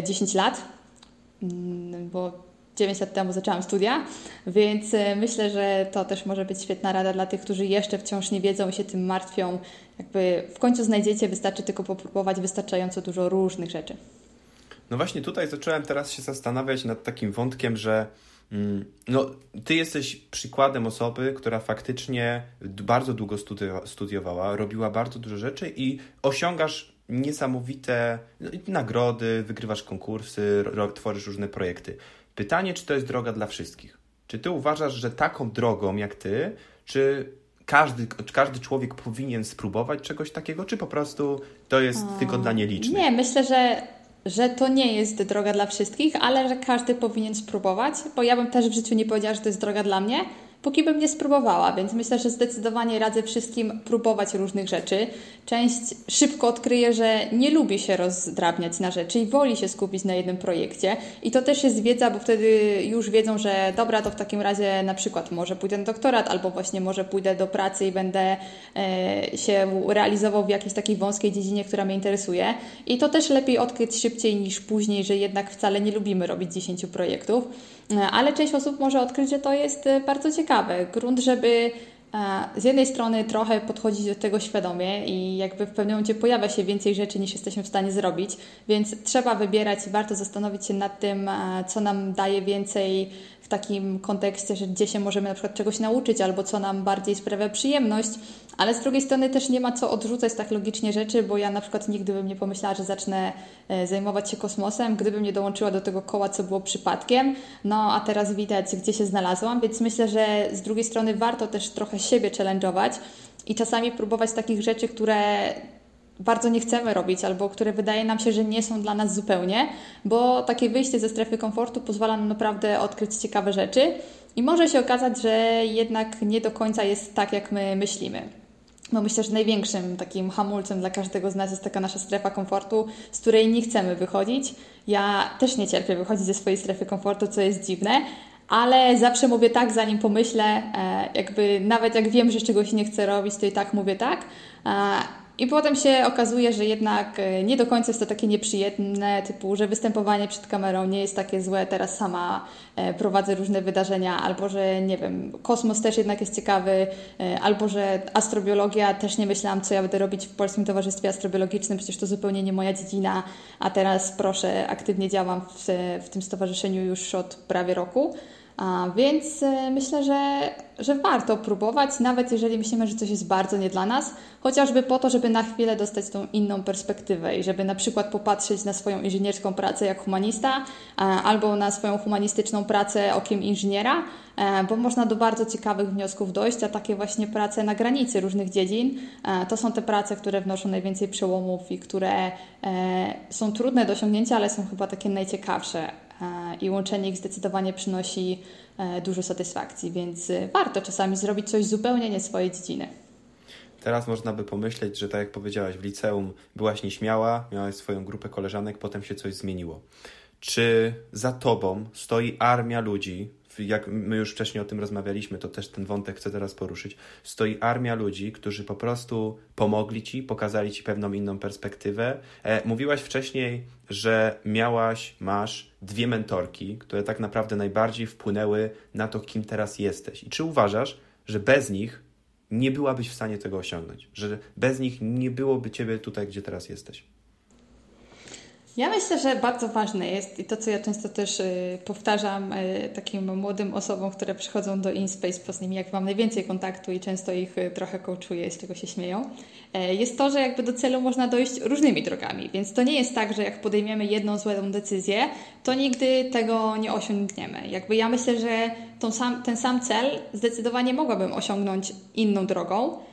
10 e, lat, mm, bo 9 lat temu zaczęłam studia, więc e, myślę, że to też może być świetna rada dla tych, którzy jeszcze wciąż nie wiedzą i się tym martwią. Jakby w końcu znajdziecie, wystarczy tylko popróbować wystarczająco dużo różnych rzeczy. No właśnie tutaj zacząłem teraz się zastanawiać nad takim wątkiem, że mm, no, ty jesteś przykładem osoby, która faktycznie bardzo długo studiowała, robiła bardzo dużo rzeczy i osiągasz niesamowite no, nagrody, wygrywasz konkursy, tworzysz różne projekty. Pytanie, czy to jest droga dla wszystkich? Czy ty uważasz, że taką drogą jak ty, czy każdy, każdy człowiek powinien spróbować czegoś takiego, czy po prostu to jest hmm. tylko dla nielicznych? Nie, myślę, że, że to nie jest droga dla wszystkich, ale że każdy powinien spróbować, bo ja bym też w życiu nie powiedziała, że to jest droga dla mnie, póki bym nie spróbowała, więc myślę, że zdecydowanie radzę wszystkim próbować różnych rzeczy. Część szybko odkryje, że nie lubi się rozdrabniać na rzeczy i woli się skupić na jednym projekcie. I to też jest wiedza, bo wtedy już wiedzą, że dobra, to w takim razie na przykład może pójdę na doktorat, albo właśnie może pójdę do pracy i będę e, się realizował w jakiejś takiej wąskiej dziedzinie, która mnie interesuje. I to też lepiej odkryć szybciej niż później, że jednak wcale nie lubimy robić 10 projektów. E, ale część osób może odkryć, że to jest e, bardzo ciekawe. Grunt, żeby e, z jednej strony trochę podchodzić do tego świadomie i jakby w pewnym momencie pojawia się więcej rzeczy niż jesteśmy w stanie zrobić, więc trzeba wybierać i warto zastanowić się nad tym, co nam daje więcej w takim kontekście, że gdzie się możemy na przykład czegoś nauczyć albo co nam bardziej sprawia przyjemność, ale z drugiej strony też nie ma co odrzucać tak logicznie rzeczy, bo ja na przykład nigdy bym nie pomyślała, że zacznę e, zajmować się kosmosem, gdybym nie dołączyła do tego koła, co było przypadkiem. No a teraz widać, gdzie się znalazłam, więc myślę, że z drugiej strony warto też trochę siebie challenge'ować i czasami próbować takich rzeczy, które bardzo nie chcemy robić, albo które wydaje nam się, że nie są dla nas zupełnie, bo takie wyjście ze strefy komfortu pozwala nam naprawdę odkryć ciekawe rzeczy i może się okazać, że jednak nie do końca jest tak, jak my myślimy. No myślę, że największym takim hamulcem dla każdego z nas jest taka nasza strefa komfortu, z której nie chcemy wychodzić. Ja też nie cierpię wychodzić ze swojej strefy komfortu, co jest dziwne, ale zawsze mówię tak, zanim pomyślę, e, jakby nawet jak wiem, że czegoś nie chcę robić, to i tak mówię tak. I potem się okazuje, że jednak e, nie do końca jest to takie nieprzyjemne, typu, że występowanie przed kamerą nie jest takie złe, teraz sama e, prowadzę różne wydarzenia, albo że nie wiem, kosmos też jednak jest ciekawy, e, albo że astrobiologia też nie myślałam, co ja będę robić w Polskim Towarzystwie Astrobiologicznym, przecież to zupełnie nie moja dziedzina, a teraz proszę, aktywnie działam w, w tym stowarzyszeniu już od prawie roku. Więc e, myślę, że, że warto próbować, nawet jeżeli myślimy, że coś jest bardzo nie dla nas, chociażby po to, żeby na chwilę dostać tą inną perspektywę i żeby na przykład popatrzeć na swoją inżynierską pracę jak humanista albo na swoją humanistyczną pracę okiem inżyniera, e, bo można do bardzo ciekawych wniosków dojść, a takie właśnie prace na granicy różnych dziedzin e, to są te prace, które wnoszą najwięcej przełomów i które są trudne do osiągnięcia, ale są chyba takie najciekawsze. E, i łączenie ich zdecydowanie przynosi e, dużo satysfakcji, więc e, warto czasami zrobić coś zupełnie nie swojej dziedziny. Teraz można by pomyśleć, że tak jak powiedziałaś, w liceum byłaś nieśmiała, miałaś swoją grupę koleżanek, potem się coś zmieniło. Czy za tobą stoi armia ludzi, jak my już wcześniej o tym rozmawialiśmy, to też ten wątek chcę teraz poruszyć, stoi armia ludzi, którzy po prostu pomogli ci, pokazali ci pewną inną perspektywę. E, mówiłaś wcześniej, że miałaś, masz dwie mentorki, które tak naprawdę najbardziej wpłynęły na to, kim teraz jesteś. I czy uważasz, że bez nich nie byłabyś w stanie tego osiągnąć? Że bez nich nie byłoby ciebie tutaj, gdzie teraz jesteś? Ja myślę, że bardzo ważne jest i to, co ja często też y, powtarzam y, takim młodym osobom, które przychodzą do InSpace, bo z nimi jak mam najwięcej kontaktu i często ich y, trochę coachuję, z czego się śmieją, jest to, że jakby do celu można dojść różnymi drogami. Więc to nie jest tak, że jak podejmiemy jedną złą decyzję, to nigdy tego nie osiągniemy. Jakby ja myślę, że sam, ten sam cel zdecydowanie mogłabym osiągnąć inną drogą, E,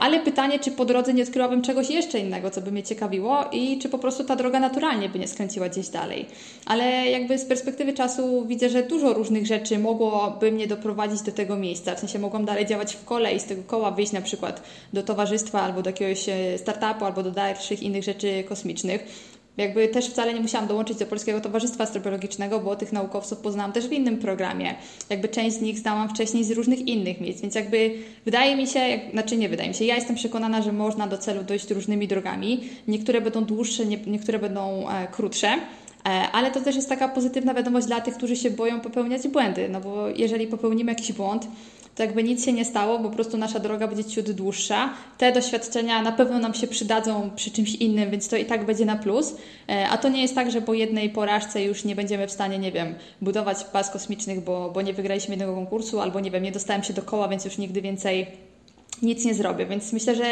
ale pytanie, czy po drodze nie odkryłabym czegoś jeszcze innego, co by mnie ciekawiło i czy po prostu ta droga naturalnie by nie skręciła gdzieś dalej. Ale jakby z perspektywy czasu widzę, że dużo różnych rzeczy mogłoby mnie doprowadzić do tego miejsca. W sensie mogłam dalej działać w kole i z tego koła wyjść na przykład do towarzystwa albo do jakiegoś e, startupu albo do dalszych innych rzeczy kosmicznych. Jakby też wcale nie musiałam dołączyć do Polskiego Towarzystwa Astrobiologicznego, bo tych naukowców poznałam też w innym programie. Jakby część z nich znałam wcześniej z różnych innych miejsc, więc jakby wydaje mi się, jak, znaczy nie wydaje mi się, ja jestem przekonana, że można do celu dojść różnymi drogami. Niektóre będą dłuższe, nie, niektóre będą e, krótsze. E, ale to też jest taka pozytywna wiadomość dla tych, którzy się boją popełniać błędy, no bo jeżeli popełnimy jakiś błąd, to jakby nic się nie stało, po prostu nasza droga będzie ciut dłuższa. Te doświadczenia na pewno nam się przydadzą przy czymś innym, więc to i tak będzie na plus. E, a to nie jest tak, że po jednej porażce już nie będziemy w stanie, nie wiem, budować pas kosmicznych, bo, bo nie wygraliśmy jednego konkursu, albo nie wiem, nie dostałem się do koła, więc już nigdy więcej nic nie zrobię. Więc myślę, że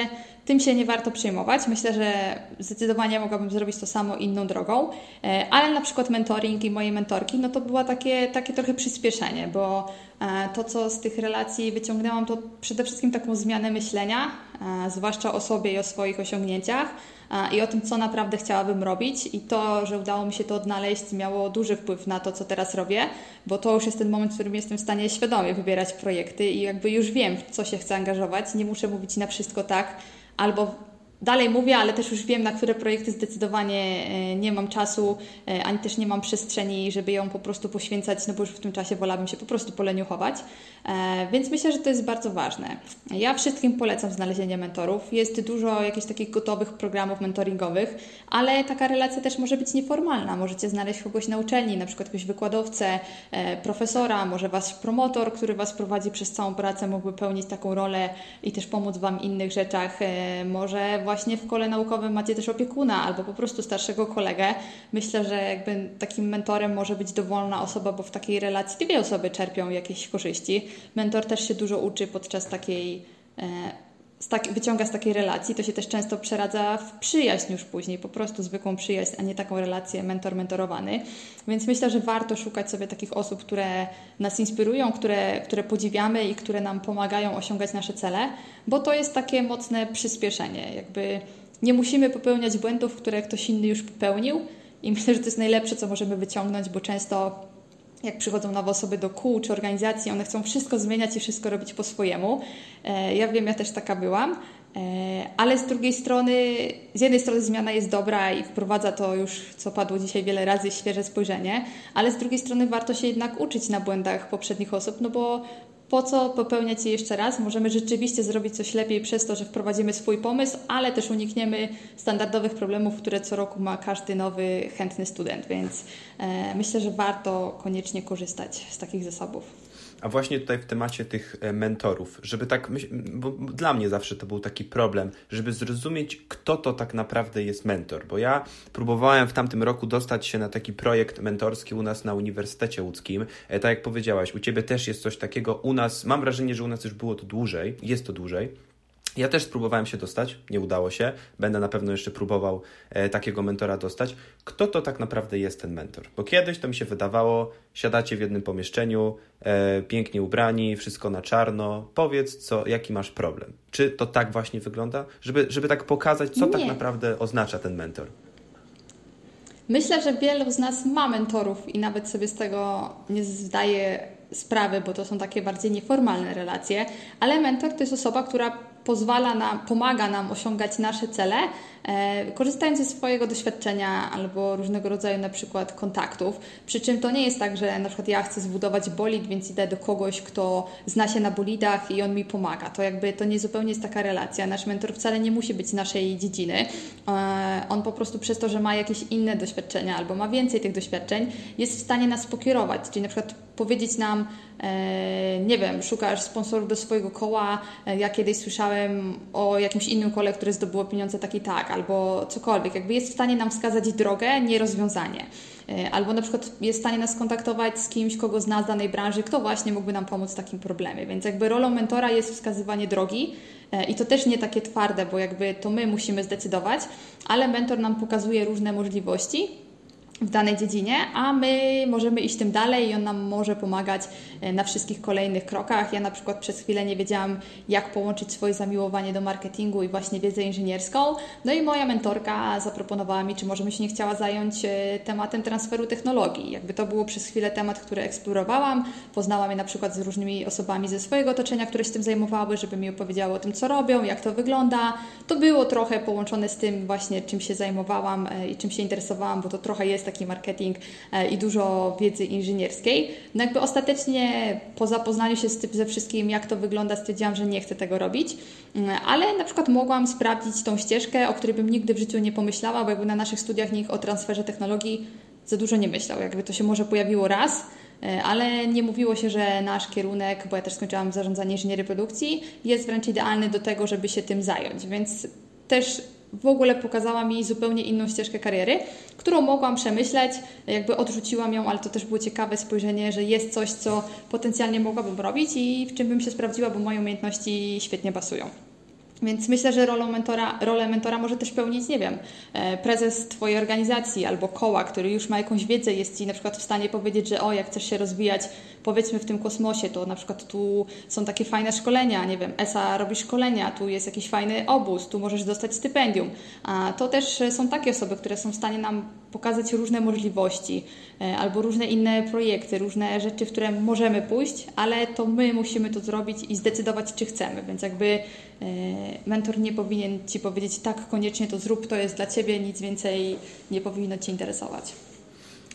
tym się nie warto przejmować. Myślę, że zdecydowanie mogłabym zrobić to samo inną drogą, e, ale na przykład mentoring i moje mentorki, no to było takie, takie trochę przyspieszenie, bo e, to, co z tych relacji wyciągnęłam, to przede wszystkim taką zmianę myślenia, e, zwłaszcza o sobie i o swoich osiągnięciach i o tym, co naprawdę chciałabym robić. I to, że udało mi się to odnaleźć, miało duży wpływ na to, co teraz robię, bo to już jest ten moment, w którym jestem w stanie świadomie wybierać projekty i jakby już wiem, w co się chcę angażować. Nie muszę mówić na wszystko tak, albo dalej mówię, ale też już wiem, na które projekty zdecydowanie e, nie mam czasu, e, ani też nie mam przestrzeni, żeby ją po prostu poświęcać, no bo już w tym czasie wolałabym się po prostu poleniuchować. E, więc myślę, że to jest bardzo ważne. Ja wszystkim polecam znalezienie mentorów. Jest dużo jakichś takich gotowych programów mentoringowych, ale taka relacja też może być nieformalna. Możecie znaleźć kogoś na uczelni, na przykład jakiegoś wykładowcę, profesora, może Wasz promotor, który Was prowadzi przez całą pracę, mógłby pełnić taką rolę i też pomóc Wam w innych rzeczach. Może właśnie w kole naukowym macie też opiekuna albo po prostu starszego kolegę. Myślę, że jakby takim mentorem może być dowolna osoba, bo w takiej relacji dwie osoby czerpią jakieś korzyści. Mentor też się dużo uczy podczas takiej e, z tak, wyciąga z takiej relacji, to się też często przeradza w przyjaźń już później, po prostu zwykłą przyjaźń, a nie taką relację mentor-mentorowany. Więc myślę, że warto szukać sobie takich osób, które nas inspirują, które, które podziwiamy i które nam pomagają osiągać nasze cele, bo to jest takie mocne przyspieszenie. Jakby nie musimy popełniać błędów, które ktoś inny już popełnił i myślę, że to jest najlepsze, co możemy wyciągnąć, bo często jak przychodzą nowe osoby do kół czy organizacji, one chcą wszystko zmieniać i wszystko robić po swojemu. E, ja wiem, ja też taka byłam, e, ale z drugiej strony, z jednej strony zmiana jest dobra i wprowadza to już, co padło dzisiaj wiele razy, świeże spojrzenie, ale z drugiej strony warto się jednak uczyć na błędach poprzednich osób, no bo po co popełniać je jeszcze raz? Możemy rzeczywiście zrobić coś lepiej przez to, że wprowadzimy swój pomysł, ale też unikniemy standardowych problemów, które co roku ma każdy nowy, chętny student, więc e, myślę, że warto koniecznie korzystać z takich zasobów. A właśnie tutaj w temacie tych e, mentorów, żeby tak, bo dla mnie zawsze to był taki problem, żeby zrozumieć, kto to tak naprawdę jest mentor. Bo ja próbowałem w tamtym roku dostać się na taki projekt mentorski u nas na Uniwersytecie Łódzkim. E, tak jak powiedziałaś, u Ciebie też jest coś takiego. U nas, mam wrażenie, że u nas już było to dłużej, jest to dłużej. Ja też spróbowałem się dostać, nie udało się. Będę na pewno jeszcze próbował e, takiego mentora dostać. Kto to tak naprawdę jest ten mentor? Bo kiedyś to mi się wydawało, siadacie w jednym pomieszczeniu, e, pięknie ubrani, wszystko na czarno. Powiedz, co, jaki masz problem. Czy to tak właśnie wygląda? Żeby, żeby tak pokazać, co tak nie. tak naprawdę oznacza ten mentor. Myślę, że wielu z nas ma mentorów i nawet sobie z tego nie zdaje sprawy, bo to są takie bardziej nieformalne relacje, ale mentor to jest osoba, która pozwala nam, pomaga nam osiągać nasze cele, e, korzystając ze swojego doświadczenia albo różnego rodzaju na przykład kontaktów. Przy czym to nie jest tak, że na przykład ja chcę zbudować bolid, więc idę do kogoś, kto zna się na bolidach i on mi pomaga. To jakby to nie zupełnie jest taka relacja. Nasz mentor wcale nie musi być naszej dziedziny. E, on po prostu przez to, że ma jakieś inne doświadczenia albo ma więcej tych doświadczeń, jest w stanie nas pokierować. Czyli na przykład powiedzieć nam, e, nie wiem, szukasz sponsorów do swojego koła. Ja kiedyś o jakimś innym kole, które zdobyło pieniądze tak i tak, albo cokolwiek. Jakby jest w stanie nam wskazać drogę, nie rozwiązanie. E, albo na przykład jest w stanie nas skontaktować z kimś, kogo zna z danej branży, kto właśnie mógłby nam pomóc w takim problemie. Więc jakby rolą mentora jest wskazywanie drogi i to też nie takie twarde, bo jakby to my musimy zdecydować, ale mentor nam pokazuje różne możliwości w danej dziedzinie, a my możemy iść tym dalej i on nam może pomagać e, na wszystkich kolejnych krokach. Ja na przykład przez chwilę nie wiedziałam, jak połączyć swoje zamiłowanie do marketingu i właśnie wiedzę inżynierską. No i moja mentorka zaproponowała mi, czy może mi się nie chciała zająć e, tematem transferu technologii. Jakby to było przez chwilę temat, który eksplorowałam. Poznałam je na przykład z różnymi osobami ze swojego otoczenia, które się tym zajmowały, żeby mi opowiedziały o tym, co robią, jak to wygląda. To było trochę połączone z tym właśnie, czym się zajmowałam e, i czym się interesowałam, bo to trochę jest taki marketing e, i dużo wiedzy inżynierskiej. No jakby ostatecznie po zapoznaniu się z tym ze wszystkim, jak to wygląda, stwierdziłam, że nie chcę tego robić, mm, ale na przykład mogłam sprawdzić tą ścieżkę, o której bym nigdy w życiu nie pomyślała, bo jakby na naszych studiach nikt o transferze technologii za dużo nie myślał. Jakby to się może pojawiło raz, e, ale nie mówiło się, że nasz kierunek, bo ja też skończyłam zarządzanie inżynierii produkcji, jest wręcz idealny do tego, żeby się tym zająć. Więc też w ogóle pokazała mi zupełnie inną ścieżkę kariery, którą mogłam przemyśleć, jakby odrzuciłam ją, ale to też było ciekawe spojrzenie, że jest coś, co potencjalnie mogłabym robić i w czym bym się sprawdziła, bo moje umiejętności świetnie pasują. Więc myślę, że mentora, rolę mentora może też pełnić, nie wiem, e, prezes Twojej organizacji albo koła, który już ma jakąś wiedzę, jest Ci na przykład w stanie powiedzieć, że o, jak chcesz się rozwijać, powiedzmy w tym kosmosie, to na przykład tu są takie fajne szkolenia, nie wiem, ESA robi szkolenia, tu jest jakiś fajny obóz, tu możesz dostać stypendium. A to też są takie osoby, które są w stanie nam pokazać różne możliwości e, albo różne inne projekty, różne rzeczy, w które możemy pójść, ale to my musimy to zrobić i zdecydować, czy chcemy. Więc jakby e, mentor nie powinien Ci powiedzieć, tak, koniecznie to zrób, to jest dla Ciebie, nic więcej nie powinno Cię interesować.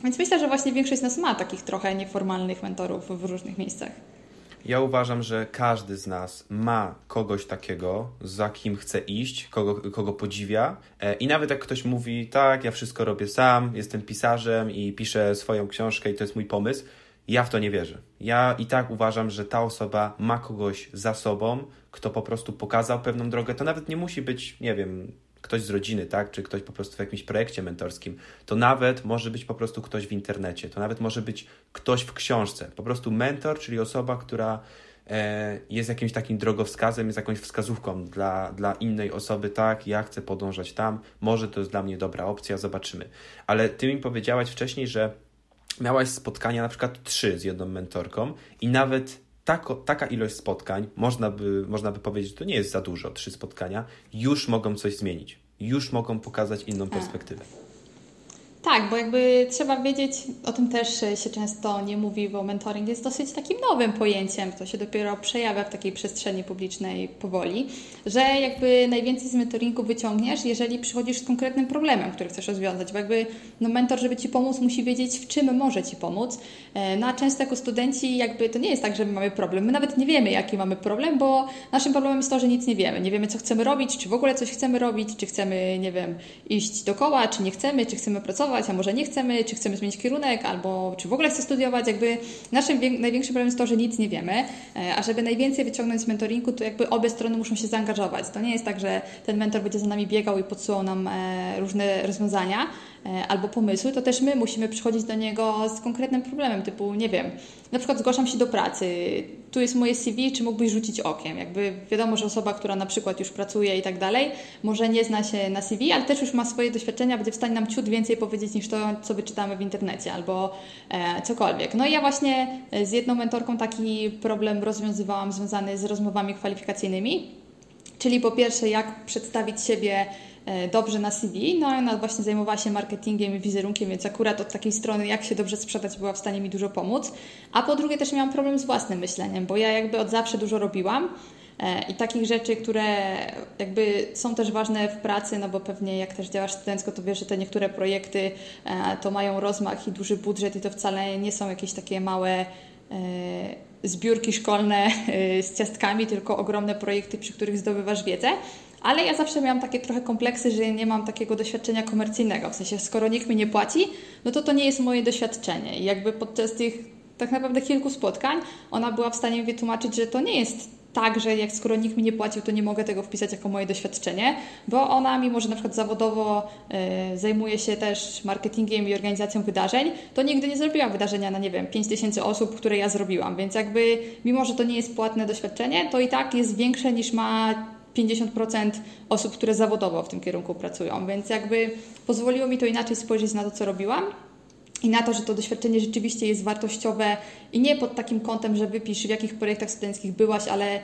Więc myślę, że właśnie większość z nas ma takich trochę nieformalnych mentorów w różnych miejscach. Ja uważam, że każdy z nas ma kogoś takiego, za kim chce iść, kogo, kogo podziwia. E, I nawet jak ktoś mówi, tak, ja wszystko robię sam, jestem pisarzem i piszę swoją książkę i to jest mój pomysł, ja w to nie wierzę. Ja i tak uważam, że ta osoba ma kogoś za sobą, kto po prostu pokazał pewną drogę. To nawet nie musi być, nie wiem, ktoś z rodziny, tak, czy ktoś po prostu w jakimś projekcie mentorskim, to nawet może być po prostu ktoś w internecie, to nawet może być ktoś w książce. Po prostu mentor, czyli osoba, która e, jest jakimś takim drogowskazem, jest jakąś wskazówką dla, dla innej osoby, tak, ja chcę podążać tam, może to jest dla mnie dobra opcja, zobaczymy. Ale ty mi powiedziałaś wcześniej, że miałaś spotkania na przykład trzy z jedną mentorką i nawet tako, taka ilość spotkań, można by, można by powiedzieć, że to nie jest za dużo, trzy spotkania, już mogą coś zmienić. już mogą pokazać inną perspektywę. Tak, bo jakby trzeba wiedzieć, o tym też się często nie mówi, bo mentoring jest dosyć takim nowym pojęciem, to się dopiero przejawia w takiej przestrzeni publicznej powoli, że jakby najwięcej z mentoringu wyciągniesz, jeżeli przychodzisz z konkretnym problemem, który chcesz rozwiązać, bo jakby no mentor, żeby Ci pomóc, musi wiedzieć, w czym może Ci pomóc. E, no a często jako studenci jakby to nie jest tak, że my mamy problem, my nawet nie wiemy, jaki mamy problem, bo naszym problemem jest to, że nic nie wiemy, nie wiemy, co chcemy robić, czy w ogóle coś chcemy robić, czy chcemy, nie wiem, iść dookoła, czy nie chcemy, czy chcemy pracować, studiować, a może nie chcemy, czy chcemy zmienić kierunek, albo czy w ogóle chcę studiować. Jakby naszym największym problemem jest to, że nic nie wiemy, e, a żeby najwięcej wyciągnąć z mentoringu, to jakby obie strony muszą się zaangażować. To nie jest tak, że ten mentor będzie za nami biegał i podsuwał nam e, różne rozwiązania, albo pomysły, to też my musimy przychodzić do niego z konkretnym problemem, typu, nie wiem, na przykład zgłaszam się do pracy, tu jest moje CV, czy mógłbyś rzucić okiem? Jakby wiadomo, że osoba, która na przykład już pracuje i tak dalej, może nie zna się na CV, ale też już ma swoje doświadczenia, będzie w stanie nam ciut więcej powiedzieć niż to, co wyczytamy w internecie albo e, cokolwiek. No i ja właśnie z jedną mentorką taki problem rozwiązywałam związany z rozmowami kwalifikacyjnymi, czyli po pierwsze, jak przedstawić siebie E, dobrze na CV. No i ona właśnie zajmowała się marketingiem i wizerunkiem, więc akurat od takiej strony, jak się dobrze sprzedać, była w stanie mi dużo pomóc. A po drugie też miałam problem z własnym myśleniem, bo ja jakby od zawsze dużo robiłam. E, I takich rzeczy, które jakby są też ważne w pracy, no bo pewnie jak też działasz studencko, to wiesz, że te niektóre projekty e, to mają rozmach i duży budżet i to wcale nie są jakieś takie małe zbiórki szkolne z ciastkami, tylko ogromne projekty, przy których zdobywasz wiedzę ale ja zawsze miałam takie trochę kompleksy, że nie mam takiego doświadczenia komercyjnego. W sensie, skoro nikt mi nie płaci, no to to nie jest moje doświadczenie. I jakby podczas tych tak naprawdę kilku spotkań ona była w stanie mi wytłumaczyć, że to nie jest tak, że jak skoro nikt mi nie płacił, to nie mogę tego wpisać jako moje doświadczenie, bo ona, mimo że na przykład zawodowo y, zajmuje się też marketingiem i organizacją wydarzeń, to nigdy nie zrobiła wydarzenia na, nie wiem, 5 tysięcy osób, które ja zrobiłam, więc jakby mimo, że to nie jest płatne doświadczenie, to i tak jest większe niż ma 50% osób, które zawodowo w tym kierunku pracują, więc jakby pozwoliło mi to inaczej spojrzeć na to, co robiłam i na to, że to doświadczenie rzeczywiście jest wartościowe i nie pod takim kątem, że wypisz w jakich projektach studenckich byłaś, ale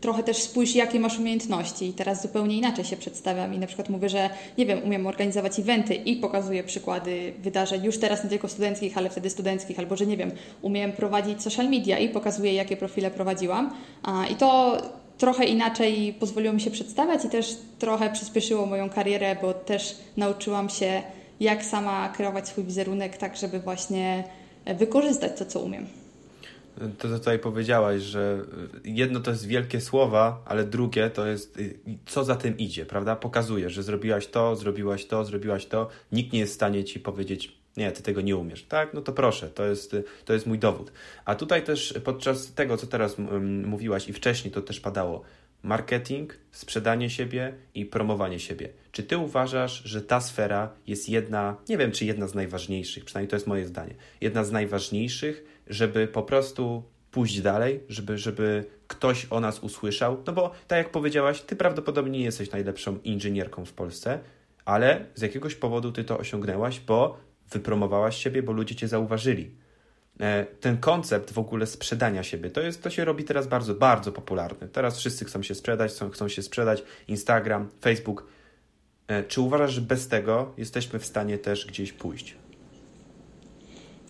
trochę też spójrz, jakie masz umiejętności. I teraz zupełnie inaczej się przedstawiam i na przykład mówię, że nie wiem, umiem organizować eventy i pokazuję przykłady wydarzeń, już teraz nie tylko studenckich, ale wtedy studenckich, albo że nie wiem, umiem prowadzić social media i pokazuję, jakie profile prowadziłam. I to trochę inaczej pozwoliło mi się przedstawiać i też trochę przyspieszyło moją karierę, bo też nauczyłam się, jak sama kreować swój wizerunek, tak żeby właśnie wykorzystać to, co umiem. To, co tutaj powiedziałaś, że jedno to jest wielkie słowa, ale drugie to jest, co za tym idzie, prawda? Pokazuje, że zrobiłaś to, zrobiłaś to, zrobiłaś to. Nikt nie jest w stanie ci powiedzieć, nie, ty tego nie umiesz. Tak, no to proszę, to jest, to jest mój dowód. A tutaj też podczas tego, co teraz mówiłaś i wcześniej to też padało, marketing, sprzedanie siebie i promowanie siebie. Czy ty uważasz, że ta sfera jest jedna, nie wiem czy jedna z najważniejszych, przynajmniej to jest moje zdanie, jedna z najważniejszych, żeby po prostu pójść dalej, żeby, żeby ktoś o nas usłyszał? No bo tak jak powiedziałaś, ty prawdopodobnie nie jesteś najlepszą inżynierką w Polsce, ale z jakiegoś powodu ty to osiągnęłaś, bo wypromowałaś siebie, bo ludzie cię zauważyli. E, ten koncept w ogóle sprzedania siebie, to, jest, to się robi teraz bardzo, bardzo popularny. Teraz wszyscy chcą się sprzedać, chcą, chcą się sprzedać. Instagram, Facebook. E, czy uważasz, że bez tego jesteśmy w stanie też gdzieś pójść?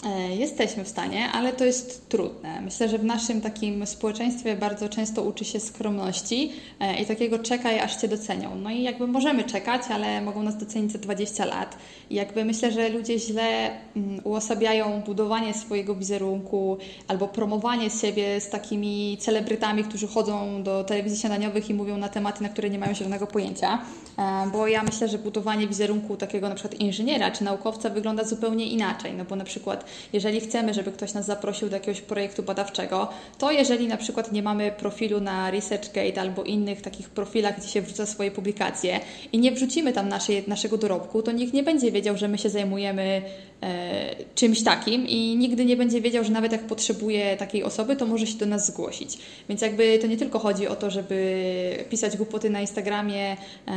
E, jesteśmy w stanie, ale to jest trudne. Myślę, że w naszym takim społeczeństwie bardzo często uczy się skromności e, i takiego czekaj, aż cię docenią. No i jakby możemy czekać, ale mogą nas docenić za 20 lat. I jakby myślę, że ludzie źle mm, uosabiają budowanie swojego wizerunku albo promowanie siebie z takimi celebrytami, którzy chodzą do telewizji śniadaniowych i mówią na tematy, na które nie mają zielonego pojęcia. E, bo ja myślę, że budowanie wizerunku takiego na przykład inżyniera czy naukowca wygląda zupełnie inaczej. No bo na przykład jeżeli chcemy, żeby ktoś nas zaprosił do jakiegoś projektu badawczego, to jeżeli na przykład nie mamy profilu na ResearchGate albo innych takich profilach, gdzie się wrzuca swoje publikacje i nie wrzucimy tam naszej, naszego dorobku, to nikt nie będzie wiedział, że my się zajmujemy e, czymś takim i nigdy nie będzie wiedział, że nawet jak potrzebuje takiej osoby, to może się do nas zgłosić. Więc jakby to nie tylko chodzi o to, żeby pisać głupoty na Instagramie e,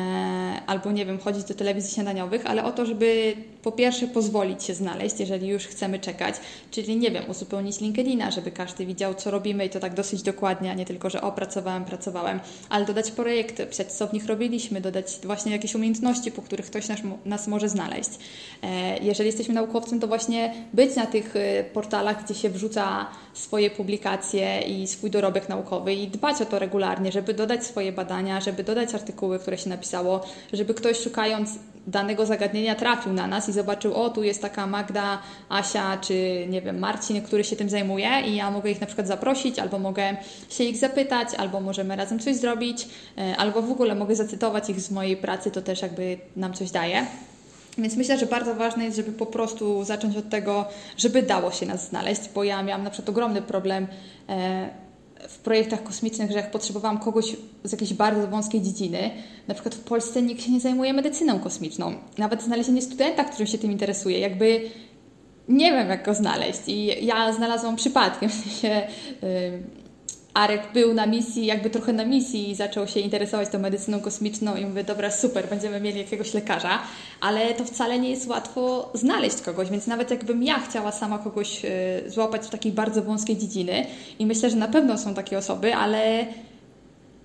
albo nie wiem, chodzić do telewizji śniadaniowych, ale o to, żeby po pierwsze pozwolić się znaleźć, jeżeli już chcemy czekać, czyli nie wiem, uzupełnić LinkedIna, żeby każdy widział, co robimy i to tak dosyć dokładnie, a nie tylko, że opracowałem, pracowałem, ale dodać projekty, pisać, co w nich robiliśmy, dodać właśnie jakieś umiejętności, po których ktoś nas, nas może znaleźć. E, jeżeli jesteśmy naukowcem, to właśnie być na tych e, portalach, gdzie się wrzuca swoje publikacje i swój dorobek naukowy i dbać o to regularnie, żeby dodać swoje badania, żeby dodać artykuły, które się napisało, żeby ktoś szukając danego zagadnienia trafił na nas i zobaczył, o tu jest taka Magda, Asia czy nie wiem, Marcin, który się tym zajmuje i ja mogę ich na przykład zaprosić, albo mogę się ich zapytać, albo możemy razem coś zrobić, e, albo w ogóle mogę zacytować ich z mojej pracy, to też jakby nam coś daje. Więc myślę, że bardzo ważne jest, żeby po prostu zacząć od tego, żeby dało się nas znaleźć, bo ja miałam na przykład ogromny problem e, w projektach kosmicznych, że jak potrzebowałam kogoś z jakiejś bardzo wąskiej dziedziny, na przykład w Polsce nikt się nie zajmuje medycyną kosmiczną. Nawet znalezienie studenta, który się tym interesuje, jakby nie wiem, jak go znaleźć. I ja znalazłam przypadkiem, w sensie, Arek był na misji, jakby trochę na misji i zaczął się interesować tą medycyną kosmiczną i mówię, dobra, super, będziemy mieli jakiegoś lekarza, ale to wcale nie jest łatwo znaleźć kogoś, więc nawet jakbym ja chciała sama kogoś y, złapać w takiej bardzo wąskiej dziedziny i myślę, że na pewno są takie osoby, ale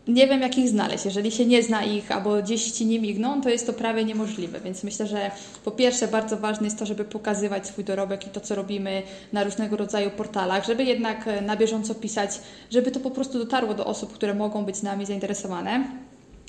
nie wiem, jak ich znaleźć. Jeżeli się nie zna ich albo gdzieś ci nie migną, to jest to prawie niemożliwe. Więc myślę, że po pierwsze bardzo ważne jest to, żeby pokazywać swój dorobek i to, co robimy na różnego rodzaju portalach, żeby jednak e, na bieżąco pisać, żeby to po prostu dotarło do osób, które mogą być nami zainteresowane.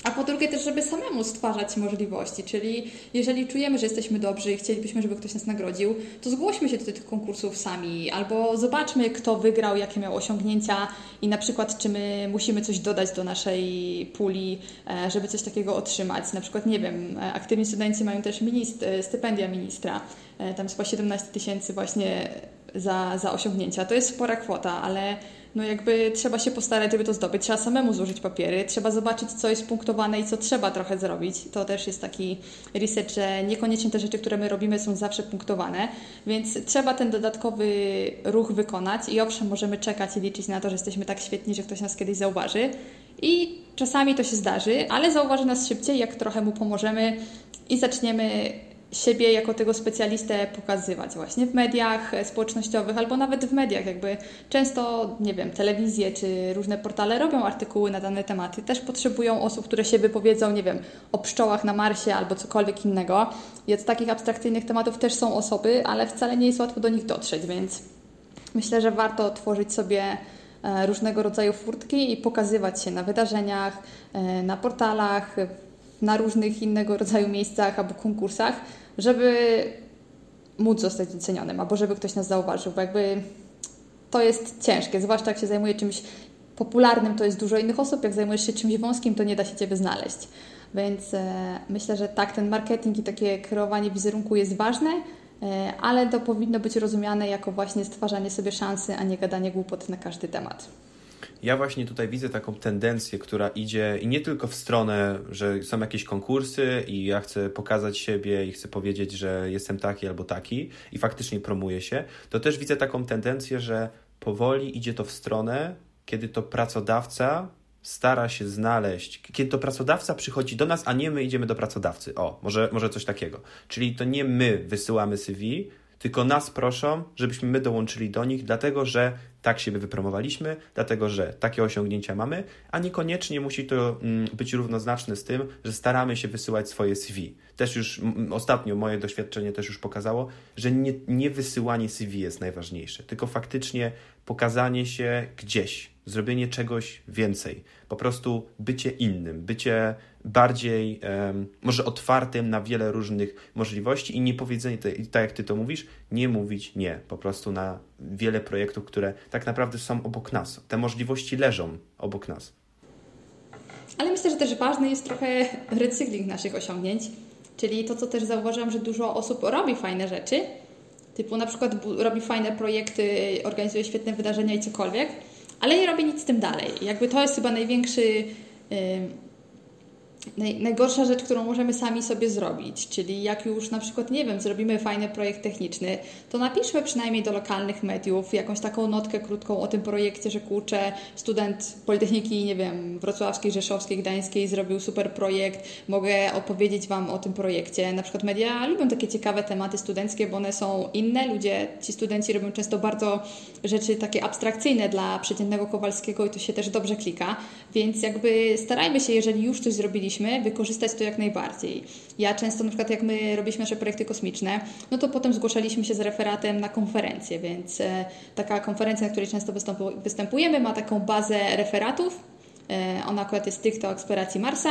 A po drugie też, żeby samemu stwarzać możliwości, czyli jeżeli czujemy, że jesteśmy dobrzy i chcielibyśmy, żeby ktoś nas nagrodził, to zgłośmy się do tych konkursów sami, albo zobaczmy, kto wygrał, jakie miał osiągnięcia i na przykład, czy my musimy coś dodać do naszej puli, e, żeby coś takiego otrzymać. Na przykład, nie wiem, e, aktywni studenci mają też minist e, stypendia ministra, tam chyba 17 tysięcy właśnie za, za osiągnięcia. To jest spora kwota, ale no jakby trzeba się postarać, żeby to zdobyć. Trzeba samemu złożyć papiery, trzeba zobaczyć, co jest punktowane i co trzeba trochę zrobić. To też jest taki research, że niekoniecznie te rzeczy, które my robimy, są zawsze punktowane, więc trzeba ten dodatkowy ruch wykonać i owszem, możemy czekać i liczyć na to, że jesteśmy tak świetni, że ktoś nas kiedyś zauważy. I czasami to się zdarzy, ale zauważy nas szybciej, jak trochę mu pomożemy i zaczniemy siebie jako tego specjalistę pokazywać właśnie w mediach społecznościowych albo nawet w mediach. Jakby często, nie wiem, telewizje czy różne portale robią artykuły na dane tematy. Też potrzebują osób, które się wypowiedzą, nie wiem, o pszczołach na Marsie albo cokolwiek innego. I od takich abstrakcyjnych tematów też są osoby, ale wcale nie jest łatwo do nich dotrzeć, więc myślę, że warto tworzyć sobie e, różnego rodzaju furtki i pokazywać się na wydarzeniach, e, na portalach, na różnych innego rodzaju miejscach albo konkursach, żeby móc zostać docenionym, albo żeby ktoś nas zauważył, bo jakby to jest ciężkie, zwłaszcza jak się zajmuje czymś popularnym, to jest dużo innych osób, jak zajmujesz się czymś wąskim, to nie da się Ciebie znaleźć. Więc e, myślę, że tak, ten marketing i takie kreowanie wizerunku jest ważne, e, ale to powinno być rozumiane jako właśnie stwarzanie sobie szansy, a nie gadanie głupot na każdy temat. Ja właśnie tutaj widzę taką tendencję, która idzie i nie tylko w stronę, że są jakieś konkursy i ja chcę pokazać siebie i chcę powiedzieć, że jestem taki albo taki i faktycznie promuję się, to też widzę taką tendencję, że powoli idzie to w stronę, kiedy to pracodawca stara się znaleźć, kiedy to pracodawca przychodzi do nas, a nie my idziemy do pracodawcy. O, może, może coś takiego. Czyli to nie my wysyłamy CV, tylko nas proszą, żebyśmy my dołączyli do nich, dlatego że tak siebie wypromowaliśmy, dlatego że takie osiągnięcia mamy, a niekoniecznie musi to mm, być równoznaczne z tym, że staramy się wysyłać swoje CV. Też już ostatnio moje doświadczenie też już pokazało, że nie, nie wysyłanie CV jest najważniejsze, tylko faktycznie pokazanie się gdzieś, zrobienie czegoś więcej, po prostu bycie innym, bycie bardziej um, może otwartym na wiele różnych możliwości i nie powiedzenie, tak jak ty to mówisz, nie mówić nie, po prostu na wiele projektów, które tak naprawdę są obok nas. Te możliwości leżą obok nas. Ale myślę, że też ważny jest trochę recykling naszych osiągnięć, czyli to, co też zauważyłam, że dużo osób robi fajne rzeczy, typu na przykład robi fajne projekty, organizuje świetne wydarzenia i cokolwiek, ale nie robi nic z tym dalej. jakby to jest chyba największy naj, najgorsza rzecz, którą możemy sami sobie zrobić, czyli jak już na przykład, nie wiem, zrobimy fajny projekt techniczny, to napiszmy przynajmniej do lokalnych mediów jakąś taką notkę krótką o tym projekcie, że kurczę, student Politechniki, nie wiem, wrocławskiej, rzeszowskiej, gdańskiej zrobił super projekt, mogę opowiedzieć Wam o tym projekcie. Na przykład media lubią takie ciekawe tematy studenckie, bo one są inne, ludzie, ci studenci robią często bardzo rzeczy takie abstrakcyjne dla przeciętnego Kowalskiego i to się też dobrze klika, więc jakby starajmy się, jeżeli już coś zrobiliśmy, wykorzystać to jak najbardziej. Ja często, na przykład jak my robiliśmy nasze projekty kosmiczne, no to potem zgłaszaliśmy się z referatem na konferencję, więc e, taka konferencja, na której często występujemy, ma taką bazę referatów. E, ona akurat jest stricte o eksploracji Marsa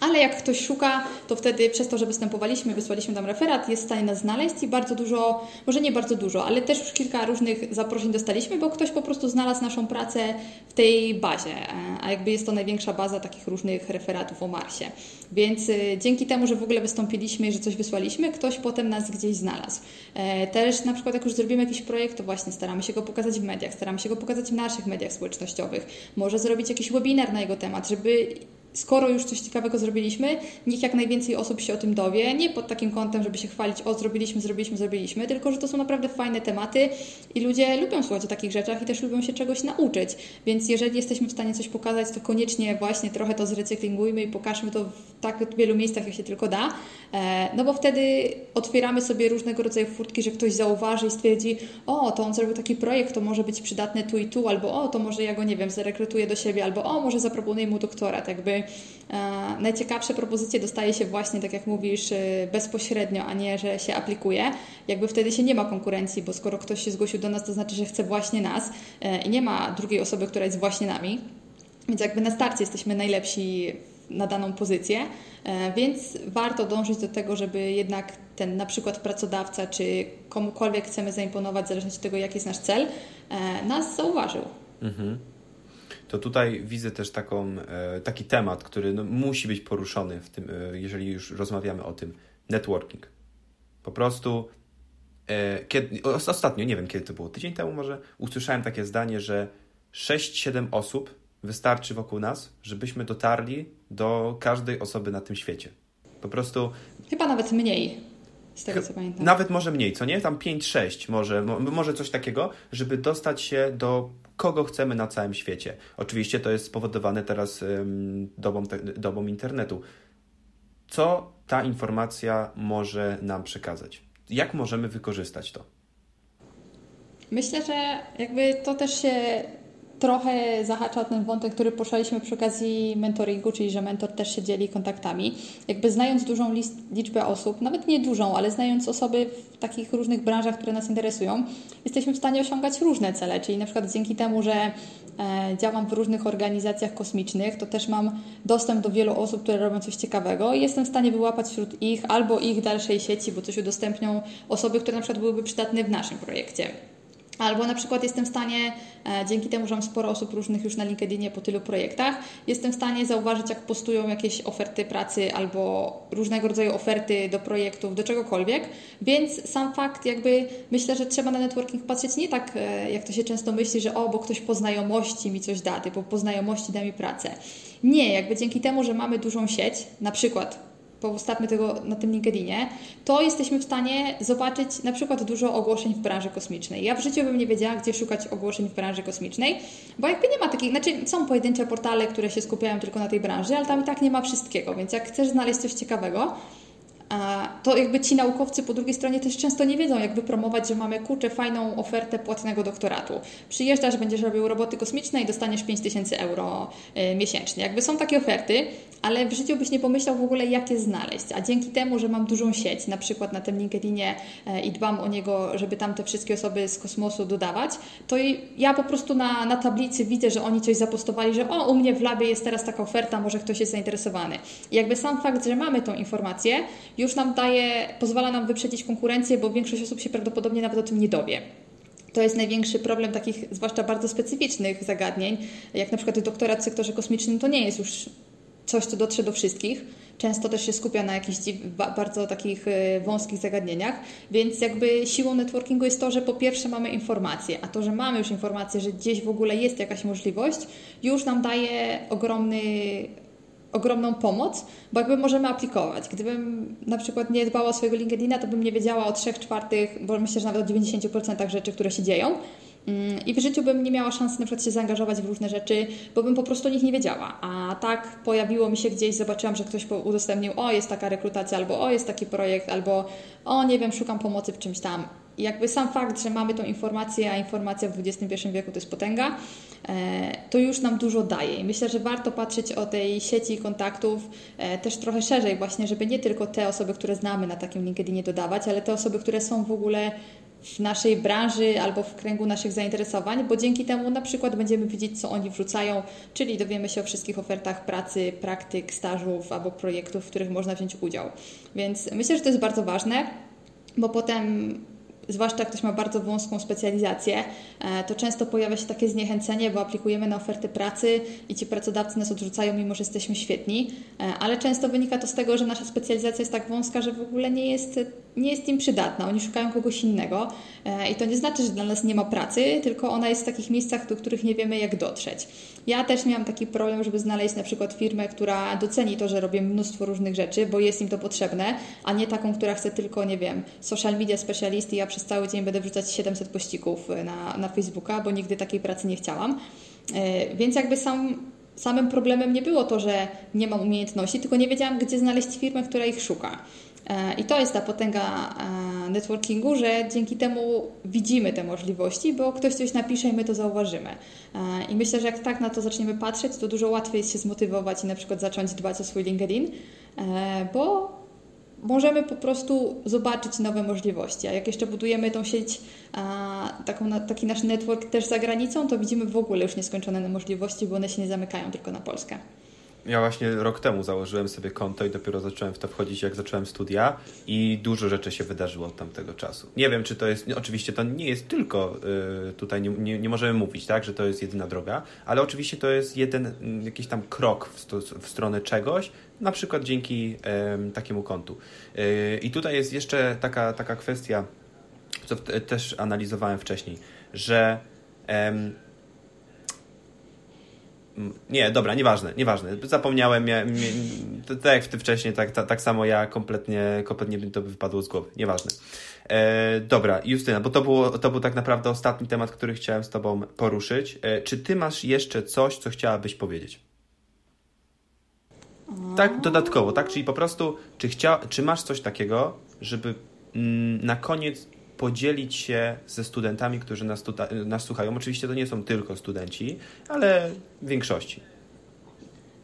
ale jak ktoś szuka, to wtedy przez to, że występowaliśmy, wysłaliśmy tam referat, jest w stanie nas znaleźć i bardzo dużo, może nie bardzo dużo, ale też już kilka różnych zaproszeń dostaliśmy, bo ktoś po prostu znalazł naszą pracę w tej bazie, a jakby jest to największa baza takich różnych referatów o Marsie. Więc y, dzięki temu, że w ogóle wystąpiliśmy i że coś wysłaliśmy, ktoś potem nas gdzieś znalazł. E, też na przykład jak już zrobimy jakiś projekt, to właśnie staramy się go pokazać w mediach, staramy się go pokazać w naszych mediach społecznościowych. Może zrobić jakiś webinar na jego temat, żeby skoro już coś ciekawego zrobiliśmy, niech jak najwięcej osób się o tym dowie. Nie pod takim kątem, żeby się chwalić, o zrobiliśmy, zrobiliśmy, zrobiliśmy, tylko że to są naprawdę fajne tematy i ludzie lubią słuchać o takich rzeczach i też lubią się czegoś nauczyć. Więc jeżeli jesteśmy w stanie coś pokazać, to koniecznie właśnie trochę to zrecyklingujmy i pokażmy to w tak wielu miejscach, jak się tylko da. E, no bo wtedy otwieramy sobie różnego rodzaju furtki, że ktoś zauważy i stwierdzi, o, to on zrobił taki projekt, to może być przydatny tu i tu, albo o, to może ja go, nie wiem, zarekrutuję do siebie, albo o, może zaproponuję mu doktorat. Jakby E, najciekawsze propozycje dostaje się właśnie, tak jak mówisz, e, bezpośrednio, a nie, że się aplikuje. Jakby wtedy się nie ma konkurencji, bo skoro ktoś się zgłosił do nas, to znaczy, że chce właśnie nas e, i nie ma drugiej osoby, która jest właśnie nami. Więc jakby na starcie jesteśmy najlepsi na daną pozycję, więc warto dążyć do tego, żeby jednak ten na przykład pracodawca, czy komukolwiek chcemy zaimponować, w zależności od tego, jaki jest nasz cel, nas zauważył. Mhm to tutaj widzę też taką, e, taki temat, który no, musi być poruszony w tym, e, jeżeli już rozmawiamy o tym. Networking. Po prostu e, kiedy, ostatnio, nie wiem kiedy to było, tydzień temu może, usłyszałem takie zdanie, że 6-7 osób wystarczy wokół nas, żebyśmy dotarli do każdej osoby na tym świecie. Po prostu. Chyba nawet mniej. Z tego co pamiętam. Nawet może mniej, co nie? Tam 5-6 może, może coś takiego, żeby dostać się do kogo chcemy na całym świecie. Oczywiście to jest spowodowane teraz dobą, dobą internetu. Co ta informacja może nam przekazać? Jak możemy wykorzystać to? Myślę, że jakby to też się trochę zahacza ten wątek, który poszliśmy przy okazji mentoringu, czyli że mentor też się dzieli kontaktami. Jakby znając dużą list, liczbę osób, nawet nie dużą, ale znając osoby w takich różnych branżach, które nas interesują, jesteśmy w stanie osiągać różne cele, czyli na przykład dzięki temu, że e, działam w różnych organizacjach kosmicznych, to też mam dostęp do wielu osób, które robią coś ciekawego i jestem w stanie wyłapać wśród ich albo ich dalszej sieci, bo coś udostępnią osoby, które na przykład byłyby przydatne w naszym projekcie. Albo na przykład jestem w stanie, e, dzięki temu, że mam sporo osób różnych już na LinkedInie po tylu projektach, jestem w stanie zauważyć, jak postują jakieś oferty pracy albo różnego rodzaju oferty do projektów, do czegokolwiek. Więc sam fakt, jakby myślę, że trzeba na networking patrzeć nie tak, e, jak to się często myśli, że o, bo ktoś po znajomości mi coś da, typu po znajomości da mi pracę. Nie, jakby dzięki temu, że mamy dużą sieć, na przykład postawmy tego na tym LinkedInie, to jesteśmy w stanie zobaczyć na przykład dużo ogłoszeń w branży kosmicznej. Ja w życiu bym nie wiedziała, gdzie szukać ogłoszeń w branży kosmicznej, bo jakby nie ma takich, znaczy są pojedyncze portale, które się skupiają tylko na tej branży, ale tam i tak nie ma wszystkiego, więc jak chcesz znaleźć coś ciekawego, to jakby ci naukowcy po drugiej stronie też często nie wiedzą, jak wypromować, że mamy kurczę fajną ofertę płatnego doktoratu. Przyjeżdżasz, będziesz robił roboty kosmiczne i dostaniesz 5000 euro y, miesięcznie. Jakby są takie oferty, ale w życiu byś nie pomyślał w ogóle, jak je znaleźć. A dzięki temu, że mam dużą sieć, na przykład na tym LinkedInie y, i dbam o niego, żeby tam te wszystkie osoby z kosmosu dodawać, to ja po prostu na, na tablicy widzę, że oni coś zapostowali, że o, u mnie w labie jest teraz taka oferta, może ktoś jest zainteresowany. I jakby sam fakt, że mamy tą informację, już nam daje, pozwala nam wyprzedzić konkurencję, bo większość osób się prawdopodobnie nawet o tym nie dowie. To jest największy problem takich, zwłaszcza bardzo specyficznych zagadnień, jak na przykład doktorat w sektorze kosmicznym, to nie jest już coś, co dotrze do wszystkich. Często też się skupia na jakichś bardzo takich e, wąskich zagadnieniach, więc jakby siłą networkingu jest to, że po pierwsze mamy informacje, a to, że mamy już informację, że gdzieś w ogóle jest jakaś możliwość, już nam daje ogromny ogromną pomoc, bo jakby możemy aplikować. Gdybym na przykład nie dbała o swojego LinkedIna, to bym nie wiedziała o 3 czwartych, bo myślę, że nawet o 90% rzeczy, które się dzieją. Mm, I w życiu bym nie miała szansy na przykład się zaangażować w różne rzeczy, bo bym po prostu o nich nie wiedziała. A tak pojawiło mi się gdzieś, zobaczyłam, że ktoś udostępnił, o jest taka rekrutacja, albo o jest taki projekt, albo o nie wiem, szukam pomocy w czymś tam. Jakby sam fakt, że mamy tą informację, a informacja w XXI wieku to jest potęga, e, to już nam dużo daje. I myślę, że warto patrzeć o tej sieci kontaktów e, też trochę szerzej właśnie, żeby nie tylko te osoby, które znamy na takim LinkedInie dodawać, ale te osoby, które są w ogóle w naszej branży albo w kręgu naszych zainteresowań, bo dzięki temu na przykład będziemy widzieć, co oni wrzucają, czyli dowiemy się o wszystkich ofertach pracy, praktyk, stażów albo projektów, w których można wziąć udział. Więc myślę, że to jest bardzo ważne, bo potem zwłaszcza jak ktoś ma bardzo wąską specjalizację, e, to często pojawia się takie zniechęcenie, bo aplikujemy na oferty pracy i ci pracodawcy nas odrzucają, mimo że jesteśmy świetni, e, ale często wynika to z tego, że nasza specjalizacja jest tak wąska, że w ogóle nie jest, nie jest im przydatna. Oni szukają kogoś innego e, i to nie znaczy, że dla nas nie ma pracy, tylko ona jest w takich miejscach, do których nie wiemy jak dotrzeć. Ja też miałam taki problem, żeby znaleźć na przykład firmę, która doceni to, że robię mnóstwo różnych rzeczy, bo jest im to potrzebne, a nie taką, która chce tylko, nie wiem, social media specialist i ja przez cały dzień będę wrzucać 700 pościków na, na Facebooka, bo nigdy takiej pracy nie chciałam. E, więc jakby sam, samym problemem nie było to, że nie mam umiejętności, tylko nie wiedziałam, gdzie znaleźć firmę, która ich szuka. E, I to jest ta potęga e, networkingu, że dzięki temu widzimy te możliwości, bo ktoś coś napisze i my to zauważymy. I myślę, że jak tak na to zaczniemy patrzeć, to dużo łatwiej jest się zmotywować i na przykład zacząć dbać o swój LinkedIn, bo możemy po prostu zobaczyć nowe możliwości. A jak jeszcze budujemy tą sieć, taką, taki nasz network też za granicą, to widzimy w ogóle już nieskończone możliwości, bo one się nie zamykają tylko na Polskę. Ja właśnie rok temu założyłem sobie konto i dopiero zacząłem w to wchodzić, jak zacząłem studia i dużo rzeczy się wydarzyło od tamtego czasu. Nie wiem, czy to jest, oczywiście to nie jest tylko, y, tutaj nie, nie, nie, możemy mówić, tak, że to jest jedyna droga, ale oczywiście to jest jeden mm, jakiś tam krok w, w stronę czegoś, na przykład dzięki takiemu kontu. Y, I tutaj jest jeszcze taka, taka kwestia, co też analizowałem wcześniej, że nie, dobra, nieważne, nieważne. Zapomniałem, ja, tak jak ty wcześniej, tak, tak, tak samo ja kompletnie, kompletnie to by wypadło z głowy. Nieważne. E, dobra, Justyna, bo to, było, to był tak naprawdę ostatni temat, który chciałem z Tobą poruszyć. E, czy Ty masz jeszcze coś, co chciałabyś powiedzieć? Tak, dodatkowo, tak? Czyli po prostu, czy, chcia, czy masz coś takiego, żeby mm, na koniec podzielić się ze studentami, którzy nas, tutaj, nas słuchają. Oczywiście to nie są tylko studenci, ale w większości.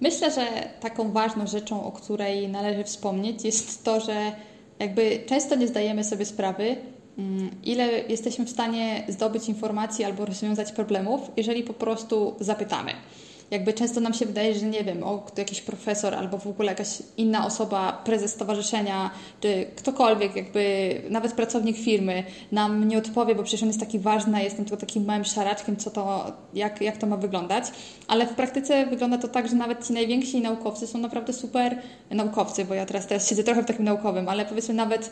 Myślę, że taką ważną rzeczą, o której należy wspomnieć, jest to, że jakby często nie zdajemy sobie sprawy, mm, ile jesteśmy w stanie zdobyć informacji albo rozwiązać problemów, jeżeli po prostu zapytamy jakby często nam się wydaje, że nie wiem, o, jakiś profesor albo w ogóle jakaś inna osoba, prezes stowarzyszenia, czy ktokolwiek, jakby nawet pracownik firmy nam nie odpowie, bo przecież on jest taki ważny, jestem tylko takim małym szaraczkiem, co to, jak, jak to ma wyglądać. Ale w praktyce wygląda to tak, że nawet ci najwięksi naukowcy są naprawdę super naukowcy, bo ja teraz, teraz siedzę trochę w takim naukowym, ale powiedzmy nawet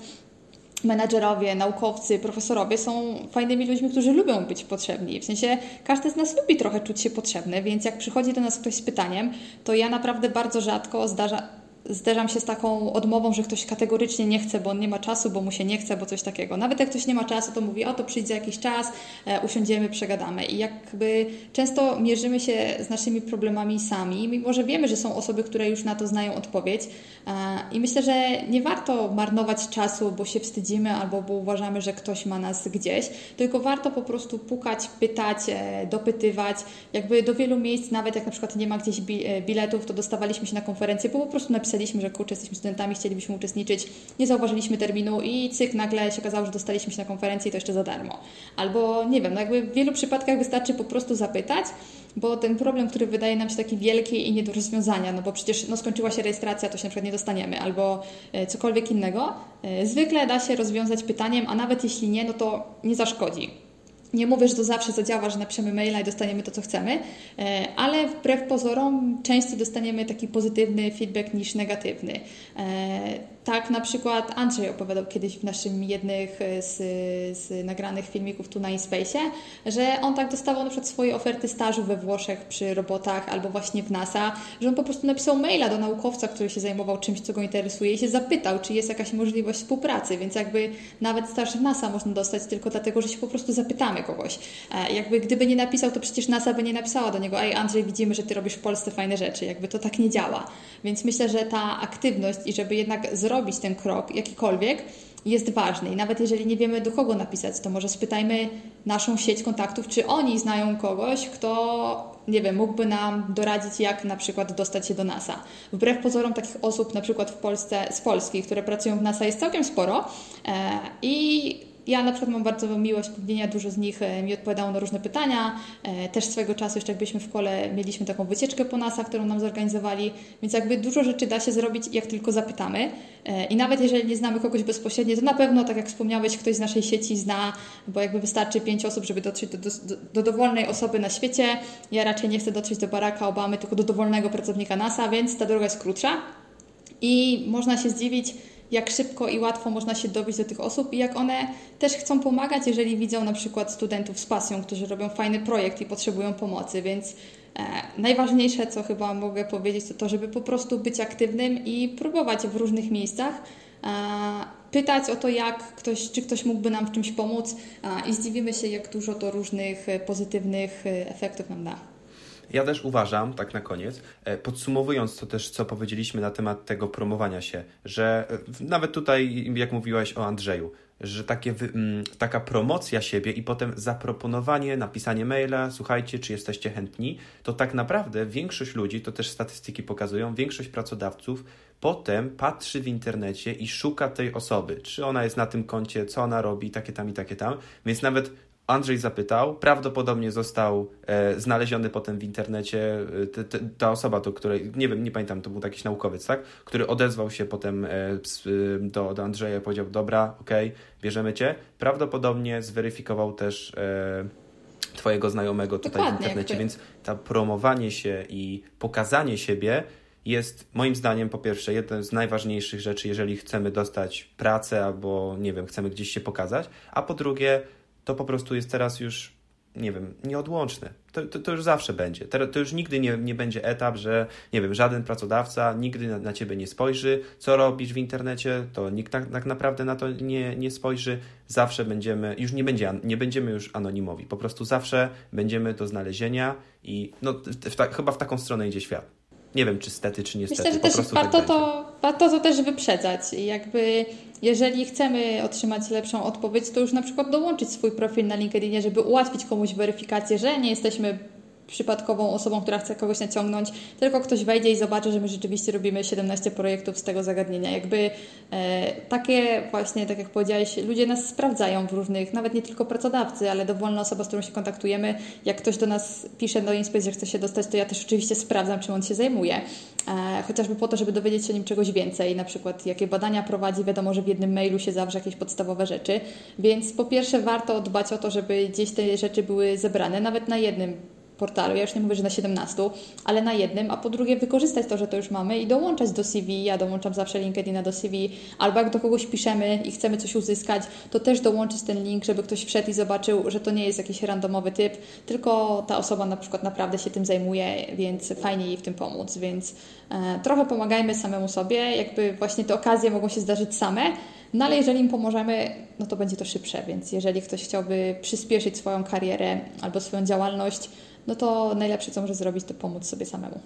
menadżerowie, naukowcy, profesorowie są fajnymi ludźmi, którzy lubią być potrzebni. W sensie każdy z nas lubi trochę czuć się potrzebny, więc jak przychodzi do nas ktoś z pytaniem, to ja naprawdę bardzo rzadko zdarza, zderzam się z taką odmową, że ktoś kategorycznie nie chce, bo on nie ma czasu, bo mu się nie chce, bo coś takiego. Nawet jak ktoś nie ma czasu, to mówi, o to przyjdzie jakiś czas, e, usiądziemy, przegadamy. I jakby często mierzymy się z naszymi problemami sami, mimo że wiemy, że są osoby, które już na to znają odpowiedź. E, I myślę, że nie warto marnować czasu, bo się wstydzimy albo bo uważamy, że ktoś ma nas gdzieś, tylko warto po prostu pukać, pytać, e, dopytywać. Jakby do wielu miejsc, nawet jak na przykład nie ma gdzieś biletów, to dostawaliśmy się na konferencję, bo po prostu napisaliśmy napisaliśmy, że kurczę, jesteśmy studentami, chcielibyśmy uczestniczyć, nie zauważyliśmy terminu i cyk, nagle się okazało, że dostaliśmy się na konferencję i to jeszcze za darmo. Albo nie wiem, no jakby w wielu przypadkach wystarczy po prostu zapytać, bo ten problem, który wydaje nam się taki wielki i nie do rozwiązania, no bo przecież no, skończyła się rejestracja, to się na przykład nie dostaniemy, albo e, cokolwiek innego, e, zwykle da się rozwiązać pytaniem, a nawet jeśli nie, no to nie zaszkodzi. Nie mówię, że to zawsze zadziała, że napiszemy maila i dostaniemy to, co chcemy, e, ale wbrew pozorom częściej dostaniemy taki pozytywny feedback niż negatywny. E, tak na przykład Andrzej opowiadał kiedyś w naszym jednych z, z nagranych filmików tu na InSpace, że on tak dostawał na przykład swoje oferty stażu we Włoszech przy robotach albo właśnie w NASA, że on po prostu napisał maila do naukowca, który się zajmował czymś, co go interesuje i się zapytał, czy jest jakaś możliwość współpracy, więc jakby nawet staż w NASA można dostać tylko dlatego, że się po prostu zapytamy kogoś. E, jakby gdyby nie napisał, to przecież NASA by nie napisała do niego, ej Andrzej, widzimy, że Ty robisz w Polsce fajne rzeczy, jakby to tak nie działa. Więc myślę, że ta aktywność i żeby jednak zrobić zrobić ten krok, jakikolwiek, jest ważny. I nawet jeżeli nie wiemy, do kogo napisać, to może spytajmy naszą sieć kontaktów, czy oni znają kogoś, kto, nie wiem, mógłby nam doradzić, jak na przykład dostać się do NASA. Wbrew pozorom takich osób, na przykład w Polsce, z Polski, które pracują w NASA, jest całkiem sporo e, i ja na przykład mam bardzo miłe wspomnienia, dużo z nich e, mi odpowiadało na różne pytania. E, też swego czasu, jeszcze jak byliśmy w kole, mieliśmy taką wycieczkę po NASA, którą nam zorganizowali, więc jakby dużo rzeczy da się zrobić, jak tylko zapytamy. E, I nawet jeżeli nie znamy kogoś bezpośrednio, to na pewno, tak jak wspomniałeś, ktoś z naszej sieci zna, bo jakby wystarczy pięć osób, żeby dotrzeć do, do, do dowolnej osoby na świecie. Ja raczej nie chcę dotrzeć do Baracka Obamy, tylko do dowolnego pracownika NASA, więc ta droga jest krótsza. I można się zdziwić, jak szybko i łatwo można się dobić do tych osób i jak one też chcą pomagać, jeżeli widzą na przykład studentów z pasją, którzy robią fajny projekt i potrzebują pomocy, więc e, najważniejsze, co chyba mogę powiedzieć, to to, żeby po prostu być aktywnym i próbować w różnych miejscach. E, pytać o to, jak ktoś, czy ktoś mógłby nam w czymś pomóc e, i zdziwimy się, jak dużo to różnych pozytywnych efektów nam da. Ja też uważam, tak na koniec, e, podsumowując to też, co powiedzieliśmy na temat tego promowania się, że e, nawet tutaj, jak mówiłaś o Andrzeju, że takie, taka promocja siebie i potem zaproponowanie, napisanie maila, słuchajcie, czy jesteście chętni, to tak naprawdę większość ludzi, to też statystyki pokazują, większość pracodawców potem patrzy w internecie i szuka tej osoby, czy ona jest na tym koncie, co ona robi, takie tam i takie tam, więc nawet Andrzej zapytał, prawdopodobnie został e, znaleziony potem w internecie e, te, te, ta osoba, do której, nie wiem, nie pamiętam, to był jakiś naukowiec, tak? Który odezwał się potem e, do, do Andrzeja i powiedział, dobra, okej, okay, bierzemy cię. Prawdopodobnie zweryfikował też e, twojego znajomego tutaj Dokładnie, w internecie, więc ta promowanie się i pokazanie siebie jest moim zdaniem po pierwsze jedną z najważniejszych rzeczy, jeżeli chcemy dostać pracę albo, nie wiem, chcemy gdzieś się pokazać, a po drugie to po prostu jest teraz już, nie wiem, nieodłączne. To, to, to już zawsze będzie. To, to już nigdy nie, nie będzie etap, że, nie wiem, żaden pracodawca nigdy na, na ciebie nie spojrzy, co robisz w internecie, to nikt tak, tak naprawdę na to nie, nie spojrzy. Zawsze będziemy, już nie, będzie, nie będziemy już anonimowi. Po prostu zawsze będziemy do znalezienia i no, w ta, chyba w taką stronę idzie świat. Nie wiem, czy stety, czy niestety. Myślę, że też warto, tak to, warto to też wyprzedzać. Jakby jeżeli chcemy otrzymać lepszą odpowiedź, to już na przykład dołączyć swój profil na LinkedInie, żeby ułatwić komuś weryfikację, że nie jesteśmy przypadkową osobą, która chce kogoś naciągnąć, tylko ktoś wejdzie i zobaczy, że my rzeczywiście robimy 17 projektów z tego zagadnienia. Jakby e, takie właśnie, tak jak powiedziałeś, ludzie nas sprawdzają w różnych, nawet nie tylko pracodawcy, ale dowolna osoba, z którą się kontaktujemy. Jak ktoś do nas pisze do Inspect, że chce się dostać, to ja też oczywiście sprawdzam, czym on się zajmuje. E, chociażby po to, żeby dowiedzieć się o nim czegoś więcej, na przykład jakie badania prowadzi, wiadomo, że w jednym mailu się zawrze jakieś podstawowe rzeczy, więc po pierwsze warto dbać o to, żeby gdzieś te rzeczy były zebrane, nawet na jednym portalu, ja już nie mówię, że na 17, ale na jednym, a po drugie wykorzystać to, że to już mamy i dołączać do CV, ja dołączam zawsze LinkedIna do CV, albo jak do kogoś piszemy i chcemy coś uzyskać, to też dołączyć ten link, żeby ktoś wszedł i zobaczył, że to nie jest jakiś randomowy typ, tylko ta osoba na przykład naprawdę się tym zajmuje, więc fajnie jej w tym pomóc, więc e, trochę pomagajmy samemu sobie, jakby właśnie te okazje mogą się zdarzyć same, no ale jeżeli im pomożemy, no to będzie to szybsze, więc jeżeli ktoś chciałby przyspieszyć swoją karierę albo swoją działalność, no to najlepsze, co może zrobić, to pomóc sobie samemu.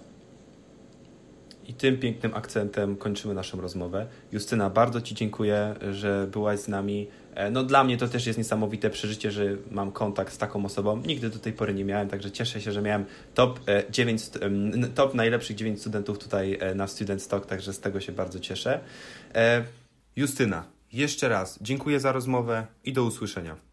I tym pięknym akcentem kończymy naszą rozmowę. Justyna, bardzo Ci dziękuję, że byłaś z nami. E, no dla mnie to też jest niesamowite przeżycie, że mam kontakt z taką osobą. Nigdy do tej pory nie miałem, także cieszę się, że miałem top 9, e, top najlepszych 9 studentów tutaj e, na Student Stock, także z tego się bardzo cieszę. Justyna, jeszcze raz dziękuję za rozmowę i do usłyszenia.